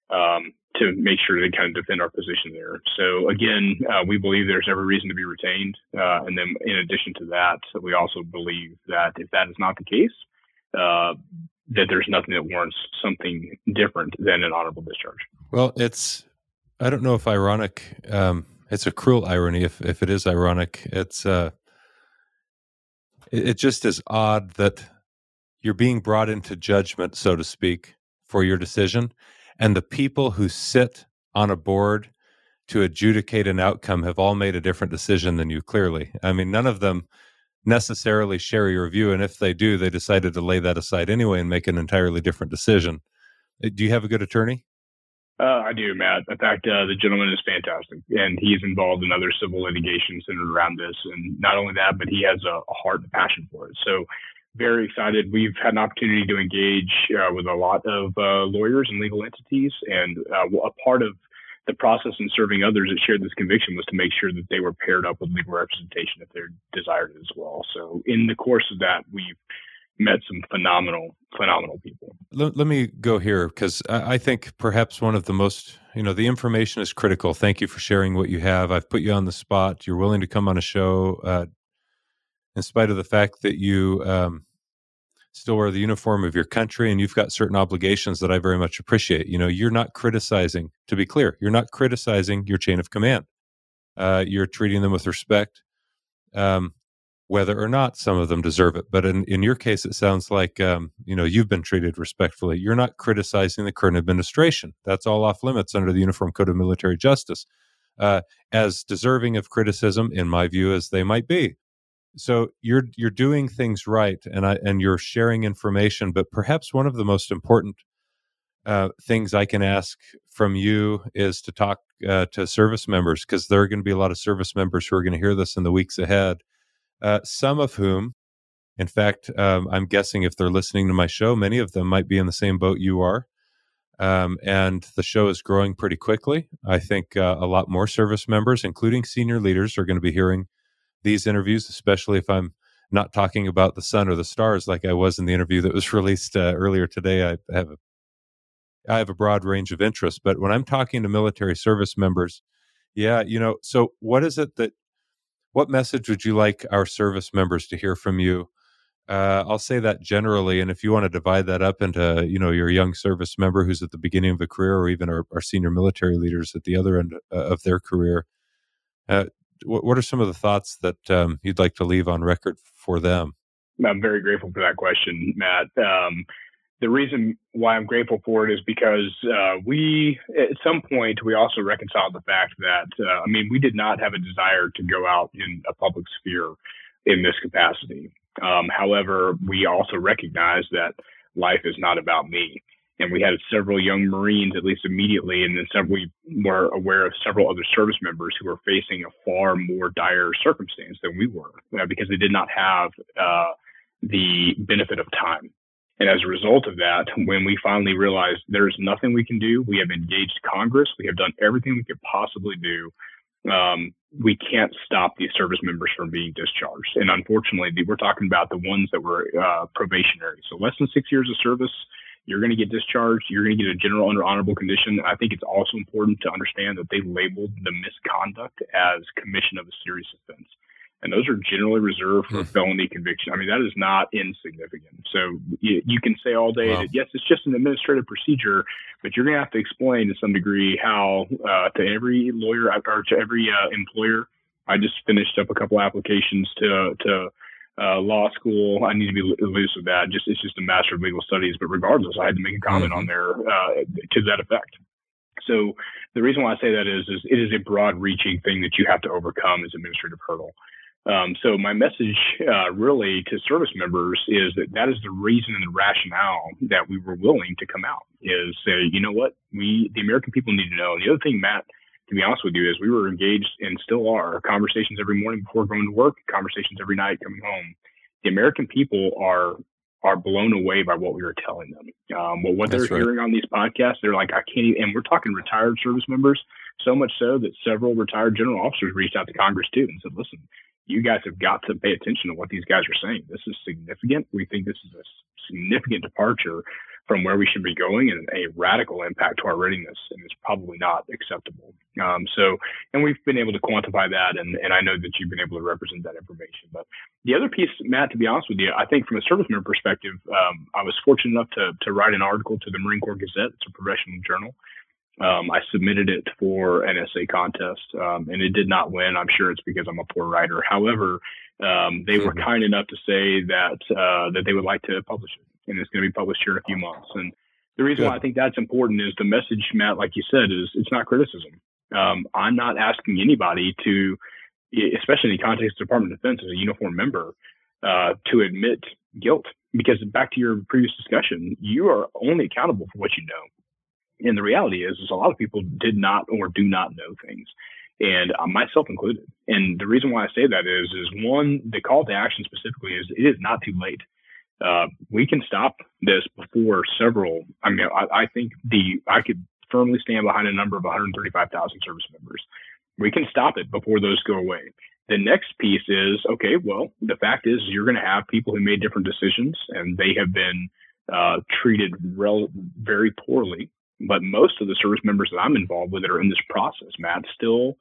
um, to make sure they kind of defend our position there. So again, uh, we believe there's every reason to be retained. Uh, and then in addition to that, we also believe that if that is not the case, uh, that there's nothing that warrants something different than an honorable discharge. Well, it's, I don't know if ironic, um, it's a cruel irony. If, if it is ironic, it's, uh, it, it just is odd that you're being brought into judgment, so to speak, for your decision and the people who sit on a board to adjudicate an outcome have all made a different decision than you clearly i mean none of them necessarily share your view and if they do they decided to lay that aside anyway and make an entirely different decision uh, do you have a good attorney uh, I do, Matt. In fact, uh, the gentleman is fantastic, and he's involved in other civil litigation centered around this. And not only that, but he has a, a heart and passion for it. So very excited. We've had an opportunity to engage uh, with a lot of uh, lawyers and legal entities, and uh, a part of the process in serving others that shared this conviction was to make sure that they were paired up with legal representation if they desired it as well. So, in the course of that, we've met some phenomenal, phenomenal people. Let, let me go here because I, I think perhaps one of the most, you know, the information is critical. Thank you for sharing what you have. I've put you on the spot. You're willing to come on a show. Uh, in spite of the fact that you um, still wear the uniform of your country and you've got certain obligations that I very much appreciate. You know, you're not criticizing, to be clear, you're not criticizing your chain of command. Uh, you're treating them with respect, um, whether or not some of them deserve it. But in, in your case, it sounds like, um, you know, you've been treated respectfully. You're not criticizing the current administration. That's all off limits under the Uniform Code of Military Justice. Uh, as deserving of criticism, in my view, as they might be so you're you're doing things right and I and you're sharing information, but perhaps one of the most important uh, things I can ask from you is to talk uh, to service members because there are going to be a lot of service members who are going to hear this in the weeks ahead. Uh, some of whom, in fact, um, I'm guessing if they're listening to my show, many of them might be in the same boat you are. Um, and the show is growing pretty quickly. I think uh, a lot more service members, including senior leaders, are going to be hearing these interviews, especially if I'm not talking about the sun or the stars like I was in the interview that was released uh, earlier today. I have a I have a broad range of interests, but when I'm talking to military service members, yeah, you know, so what is it that what message would you like our service members to hear from you? Uh, I'll say that generally, and if you want to divide that up into, you know, your young service member who's at the beginning of a career, or even our, our senior military leaders at the other end uh, of their career, uh, what, what, are some of the thoughts that um, you'd like to leave on record for them? I'm very grateful for that question, Matt. Um, the reason why I'm grateful for it is because uh, we, at some point, we also reconciled the fact that, uh, I mean, we did not have a desire to go out in a public sphere in this capacity. Um, however, we also recognize that life is not about me. And we had several young Marines, at least immediately, and then several, we were aware of several other service members who were facing a far more dire circumstance than we were uh, because they did not have uh, the benefit of time. And as a result of that, when we finally realized there's nothing we can do, we have engaged Congress, we have done everything we could possibly do um, we can't stop these service members from being discharged. And unfortunately, we're talking about the ones that were uh, probationary. So less than six years of service, you're going to get discharged. You're going to get a general under honorable condition. I think it's also important to understand that they labeled the misconduct as commission of a serious offense and those are generally reserved for mm. felony conviction. I mean, that is not insignificant. So you, you can say all day wow. that yes, it's just an administrative procedure, but you're going to have to explain to some degree how uh, to every lawyer or to every uh, employer. I just finished up a couple applications to to uh, law school. I need to be loose with that. Just it's just a master of legal studies, but regardless, I had to make a comment mm-hmm. on there uh, to that effect. So the reason why I say that is, is it is a broad-reaching thing that you have to overcome as administrative hurdle. Um, so my message uh, really to service members is that that is the reason and the rationale that we were willing to come out is say, you know what, we the American people need to know. And the other thing, Matt, to be honest with you, is we were engaged and still are conversations every morning before going to work, conversations every night coming home. The American people are are blown away by what we were telling them. Um, well, what That's they're right. hearing on these podcasts, they're like, I can't. Even, and we're talking retired service members, so much so that several retired general officers reached out to Congress too and said, listen you guys have got to pay attention to what these guys are saying. This is significant. We think this is a significant departure from where we should be going and a radical impact to our readiness, and it's probably not acceptable. Um, so, and we've been able to quantify that, and, and I know that you've been able to represent that information. But the other piece, Matt, to be honest with you, I think from a service member perspective, um, I was fortunate enough to, to write an article to the Marine Corps Gazette. It's a professional journal. Um, I submitted it for an essay contest, um, and it did not win. I'm sure it's because I'm a poor writer. However, um, they were mm-hmm. kind enough to say that uh, that they would like to publish it, and it's going to be published here in a few months. And the reason Good. why I think that's important is the message, Matt, like you said, is it's not criticism. Um, I'm not asking anybody to, especially in the context of the Department of Defense as a uniform member, uh, to admit guilt. Because back to your previous discussion, you are only accountable for what you know. And the reality is, is a lot of people did not or do not know things, and uh, myself included. And the reason why I say that is, is one, the call to action specifically is it is not too late. Uh, we can stop this before several. I mean, I, I think the I could firmly stand behind a number of 135,000 service members. We can stop it before those go away. The next piece is okay. Well, the fact is, you're going to have people who made different decisions, and they have been uh, treated rel- very poorly but most of the service members that I'm involved with that are in this process, Matt, still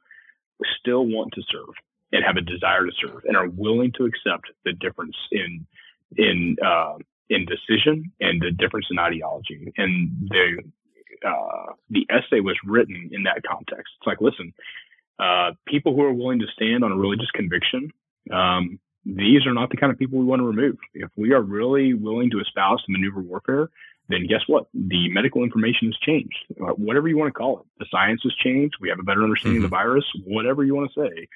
still want to serve and have a desire to serve and are willing to accept the difference in in uh, in decision and the difference in ideology. And the uh, the essay was written in that context. It's like, listen, uh, people who are willing to stand on a religious conviction, um, these are not the kind of people we want to remove. If we are really willing to espouse maneuver warfare, then guess what? The medical information has changed. Uh, whatever you want to call it, the science has changed. We have a better understanding mm-hmm. of the mm-hmm. virus. Whatever you want to say,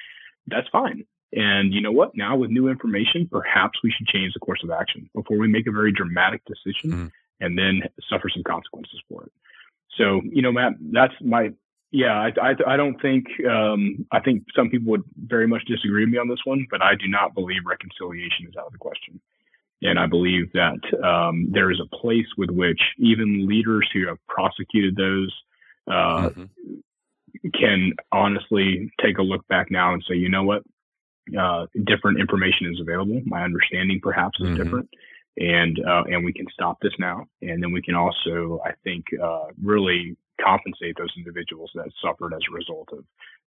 that's fine. And you know what? Now with new information, perhaps we should change the course of action before we make a very dramatic decision mm-hmm. and then suffer some consequences for it. So, you know, Matt, that's my yeah, I, I, I, don't think um, I think some people would very much disagree with me on this one, but I do not believe reconciliation is out of the question, and I believe that um, there is a place with which even leaders who have prosecuted those uh, mm-hmm. can honestly take a look back now and say, you know what, uh, different information is available. My understanding perhaps is mm-hmm. different, and uh, and we can stop this now, and then we can also, I think, uh, really compensate those individuals that suffered as a result of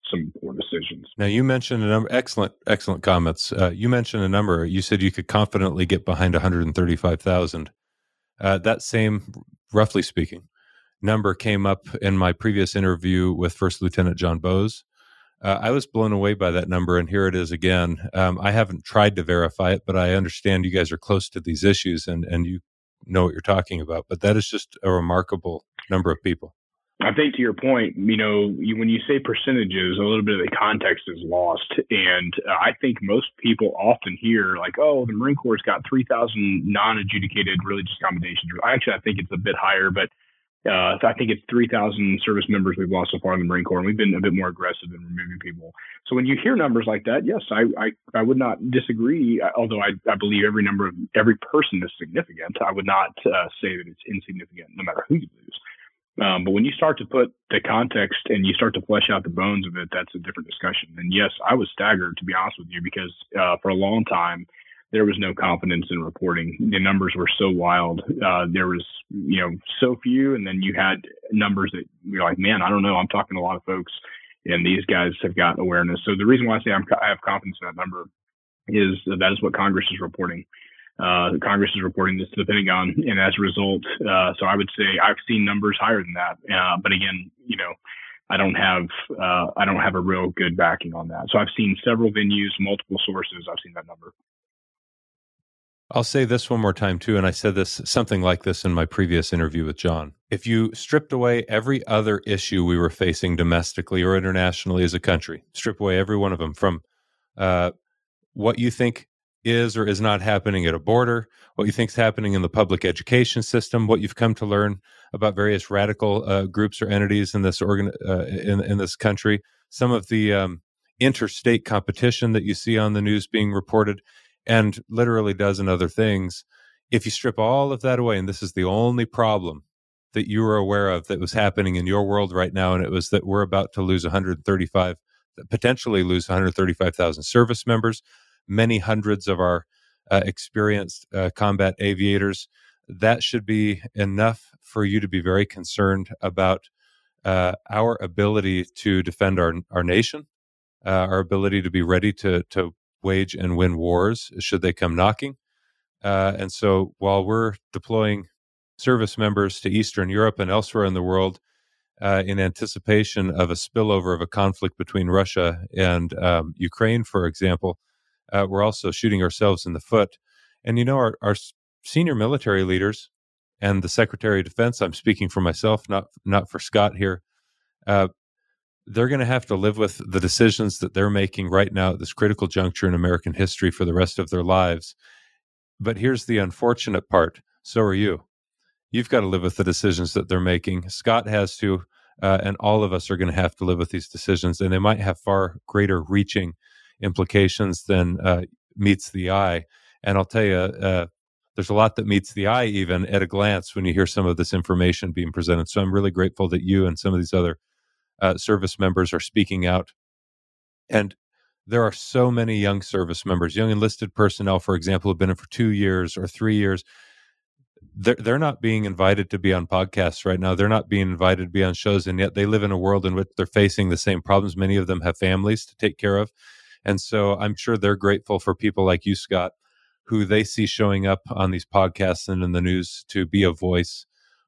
some poor decisions. Now, you mentioned a number, excellent, excellent comments. Uh, you mentioned a number. You said you could confidently get behind 135,000. Uh, that same, roughly speaking, number came up in my previous interview with First Lieutenant John Bowes. Uh, I was blown away by that number, and here it is again. Um, I haven't tried to verify it, but I understand you guys are close to these issues and, and you know what you're talking about. But that is just a remarkable number of people. I think to your point, you know, you, when you say percentages, a little bit of the context is lost. And uh, I think most people often hear like, oh, the Marine Corps got 3,000 non-adjudicated religious accommodations. Actually, I think it's a bit higher, but uh, I think it's 3,000 service members we've lost so far in the Marine Corps, and we've been a bit more aggressive in removing people. So when you hear numbers like that, yes, I I, I would not disagree. Although I, I believe every number of every person is significant, I would not uh, say that it's insignificant no matter who you lose. Um, but when you start to put the context and you start to flesh out the bones of it, that's a different discussion. And yes, I was staggered to be honest with you because uh, for a long time there was no confidence in reporting. The numbers were so wild. Uh, there was you know so few, and then you had numbers that you're like, man, I don't know. I'm talking to a lot of folks, and these guys have got awareness. So the reason why I say I'm, I have confidence in that number is that, that is what Congress is reporting. Uh, Congress is reporting this to the Pentagon, and as a result, uh, so I would say I've seen numbers higher than that. Uh, but again, you know, I don't have uh, I don't have a real good backing on that. So I've seen several venues, multiple sources. I've seen that number. I'll say this one more time too, and I said this something like this in my previous interview with John. If you stripped away every other issue we were facing domestically or internationally as a country, strip away every one of them from uh, what you think is or is not happening at a border, what you think is happening in the public education system, what you've come to learn about various radical uh, groups or entities in this organ uh, in in this country, some of the um, interstate competition that you see on the news being reported, and literally dozen other things. If you strip all of that away, and this is the only problem that you were aware of that was happening in your world right now, and it was that we're about to lose 135, potentially lose 135,000 service members many hundreds of our uh, experienced uh, combat aviators. That should be enough for you to be very concerned about uh, our ability to defend our our nation, uh, our ability to be ready to to wage and win wars should they come knocking. Uh, and so, while we're deploying service members to Eastern Europe and elsewhere in the world, uh, in anticipation of a spillover of a conflict between Russia and um, Ukraine, for example, uh, we're also shooting ourselves in the foot. And you know, our, our senior military leaders and the Secretary of Defense, I'm speaking for myself, not not for Scott here. Uh, they're going to have to live with the decisions that they're making right now at this critical juncture in American history for the rest of their lives. But here's the unfortunate part. So are you. You've got to live with the decisions that they're making. Scott has to, uh, and all of us are going to have to live with these decisions, and they might have far greater reaching implications than uh, meets the eye. And I'll tell you, uh, there's a lot that meets the eye even at a glance when you hear some of this information being presented. So I'm really grateful that you and some of these other uh, service members are speaking out. And there are so many young service members, young enlisted personnel, for example, have been in for two years or three years. They're, they're not being invited to be on podcasts right now. They're not being invited to be on shows. And yet they live in a world in which they're facing the same problems. Many of them have families to take care of. And so I'm sure they're grateful for people like you, Scott, who they see showing up on these podcasts and in the news to be a voice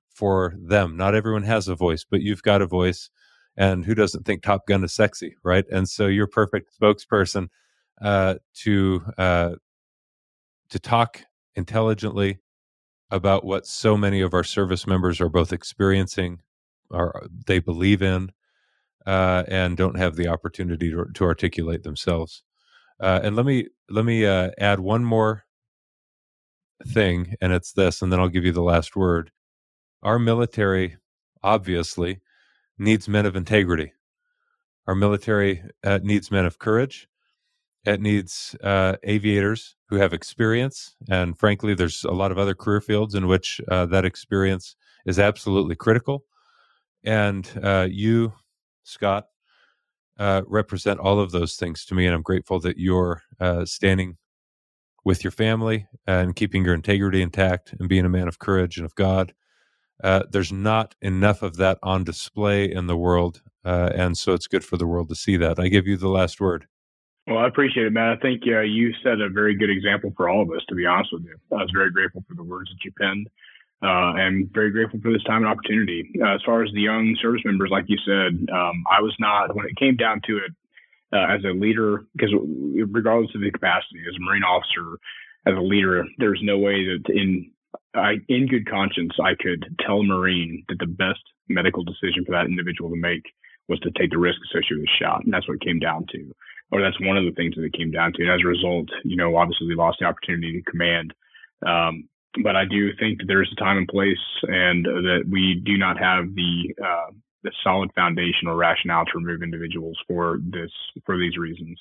for them. Not everyone has a voice, but you've got a voice. And who doesn't think Top Gun is sexy, right? And so you're perfect spokesperson uh, to uh, to talk intelligently about what so many of our service members are both experiencing, or they believe in, uh, and don't have the opportunity to, to articulate themselves. Uh, and let me let me uh, add one more thing, and it's this, and then I'll give you the last word. Our military, obviously, needs men of integrity. Our military uh, needs men of courage. It needs uh, aviators who have experience. And frankly, there's a lot of other career fields in which uh, that experience is absolutely critical. And you, Scott, uh, represent all of those things to me. And I'm grateful that you're uh, standing with your family and keeping your integrity intact and being a man of courage and of God. Uh, there's not enough of that on display in the world. Uh, and so it's good for the world to see that. I give you the last word. Well, I appreciate it, Matt. I think uh, you set a very good example for all of us, to be honest with you. I was very grateful for the words that you penned uh, and very grateful for this time and opportunity. Uh, as far as the young service members, like you said, um, I was not, when it came down to it, uh, as a leader, because regardless of the capacity, as a Marine officer, as a leader, there's no way that in I, in good conscience, I could tell a Marine that the best medical decision for that individual to make was to take the risk associated with the shot. And that's what it came down to, or that's one of the things that it came down to. And as a result, you know, obviously we lost the opportunity to command. Um, but I do think that there's a time and place and that we do not have the, uh, the solid foundation or rationale to remove individuals for this, for these reasons.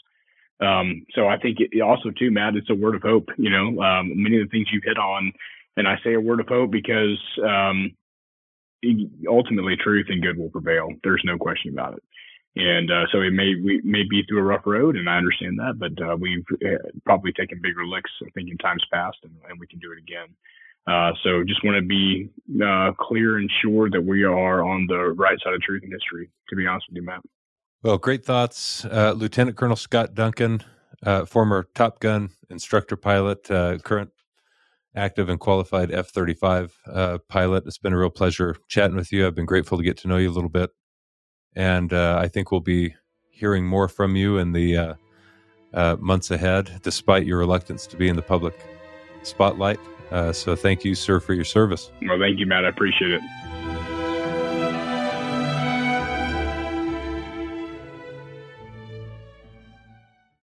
Um, so I think it also too, Matt, it's a word of hope. You know, um, many of the things you've hit on, and I say a word of hope because um, ultimately truth and good will prevail. There's no question about it. And uh, so it may we may be through a rough road, and I understand that, but uh, we've uh, probably taken bigger licks, I think, in times past, and, and we can do it again. Uh, so just want to be uh, clear and sure that we are on the right side of truth and history. To be honest with you, Matt. Well, great thoughts, uh, Lieutenant Colonel Scott Duncan, former Top Gun instructor pilot, current active and qualified F 35 uh, pilot. It's been a real pleasure chatting with you. I've been grateful to get to know you a little bit. And uh, I think we'll be hearing more from you in the uh, uh months ahead, despite your reluctance to be in the public spotlight. Uh, so thank you, sir, for your service. Well, thank you, Matt. I appreciate it.